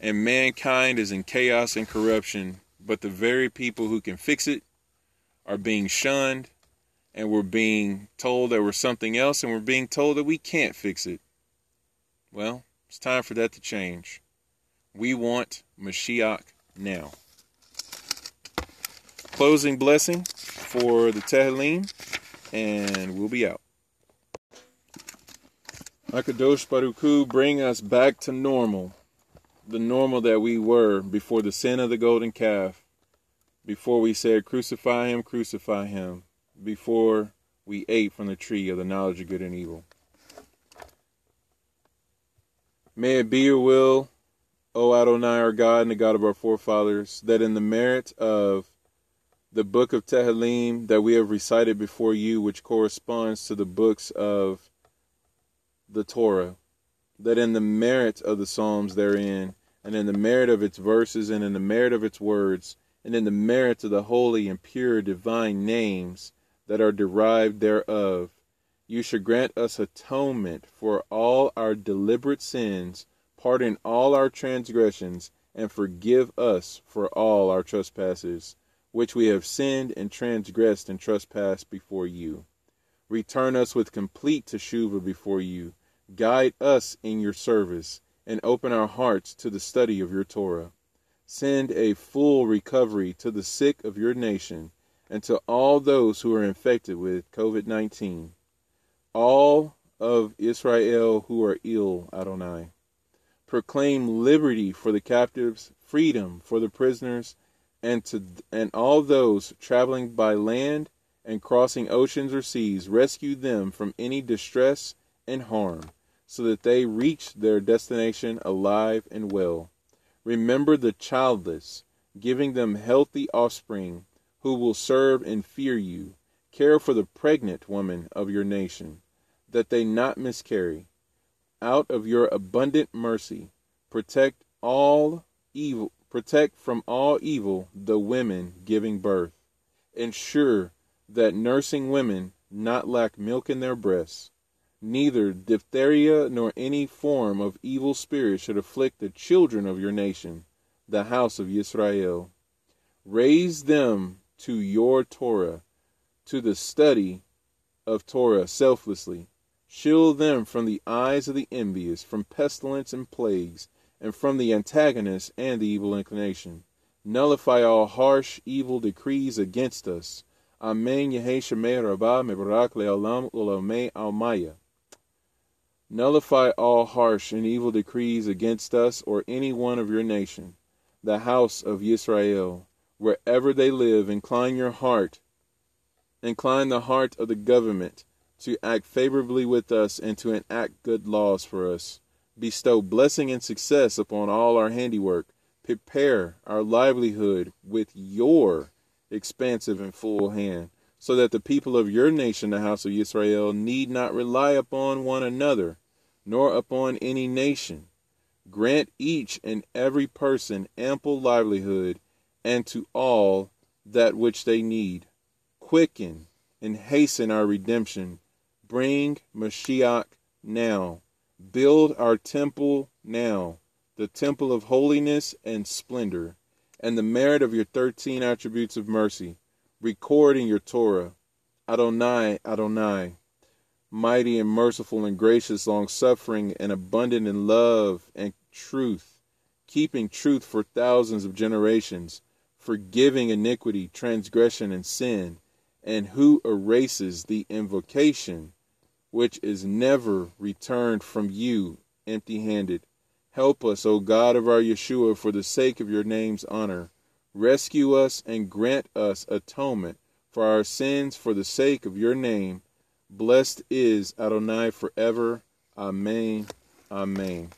and mankind is in chaos and corruption. But the very people who can fix it are being shunned, and we're being told that we're something else, and we're being told that we can't fix it. Well, it's time for that to change. We want Mashiach now. Closing blessing for the Tehillim, and we'll be out. HaKadosh Baruch bring us back to normal, the normal that we were before the sin of the golden calf, before we said, Crucify him, crucify him, before we ate from the tree of the knowledge of good and evil. May it be your will, O Adonai, our God and the God of our forefathers, that in the merit of the book of Tehillim that we have recited before you, which corresponds to the books of the Torah, that in the merit of the Psalms therein, and in the merit of its verses, and in the merit of its words, and in the merit of the holy and pure divine names that are derived thereof, you should grant us atonement for all our deliberate sins, pardon all our transgressions, and forgive us for all our trespasses, which we have sinned and transgressed and trespassed before you. Return us with complete teshuvah before you. Guide us in your service, and open our hearts to the study of your Torah. Send a full recovery to the sick of your nation and to all those who are infected with COVID 19 all of Israel who are ill, Adonai. Proclaim liberty for the captives, freedom for the prisoners, and to and all those traveling by land and crossing oceans or seas, rescue them from any distress and harm, so that they reach their destination alive and well. Remember the childless, giving them healthy offspring who will serve and fear you. Care for the pregnant woman of your nation that they not miscarry. Out of your abundant mercy, protect all evil, protect from all evil the women giving birth. Ensure that nursing women not lack milk in their breasts. Neither diphtheria nor any form of evil spirit should afflict the children of your nation, the house of Israel. Raise them to your Torah, to the study of Torah selflessly Shield them from the eyes of the envious, from pestilence and plagues, and from the antagonist and the evil inclination. Nullify all harsh, evil decrees against us. Amen. Yehe Shemei Rabbah Mebarak Le'olam Ulamei Almaya. Nullify all harsh and evil decrees against us or any one of your nation, the house of Israel. Wherever they live, incline your heart, incline the heart of the government to act favorably with us and to enact good laws for us. Bestow blessing and success upon all our handiwork. Prepare our livelihood with your expansive and full hand, so that the people of your nation, the house of Israel, need not rely upon one another, nor upon any nation. Grant each and every person ample livelihood, and to all that which they need. Quicken and hasten our redemption. Bring Mashiach now. Build our temple now, the temple of holiness and splendor, and the merit of your thirteen attributes of mercy. Record in your Torah, Adonai, Adonai, mighty and merciful and gracious, long suffering and abundant in love and truth, keeping truth for thousands of generations, forgiving iniquity, transgression, and sin, and who erases the invocation which is never returned from you empty handed. Help us, O God of our Yeshua, for the sake of your name's honor. Rescue us and grant us atonement for our sins for the sake of your name. Blessed is Adonai forever. Amen. Amen.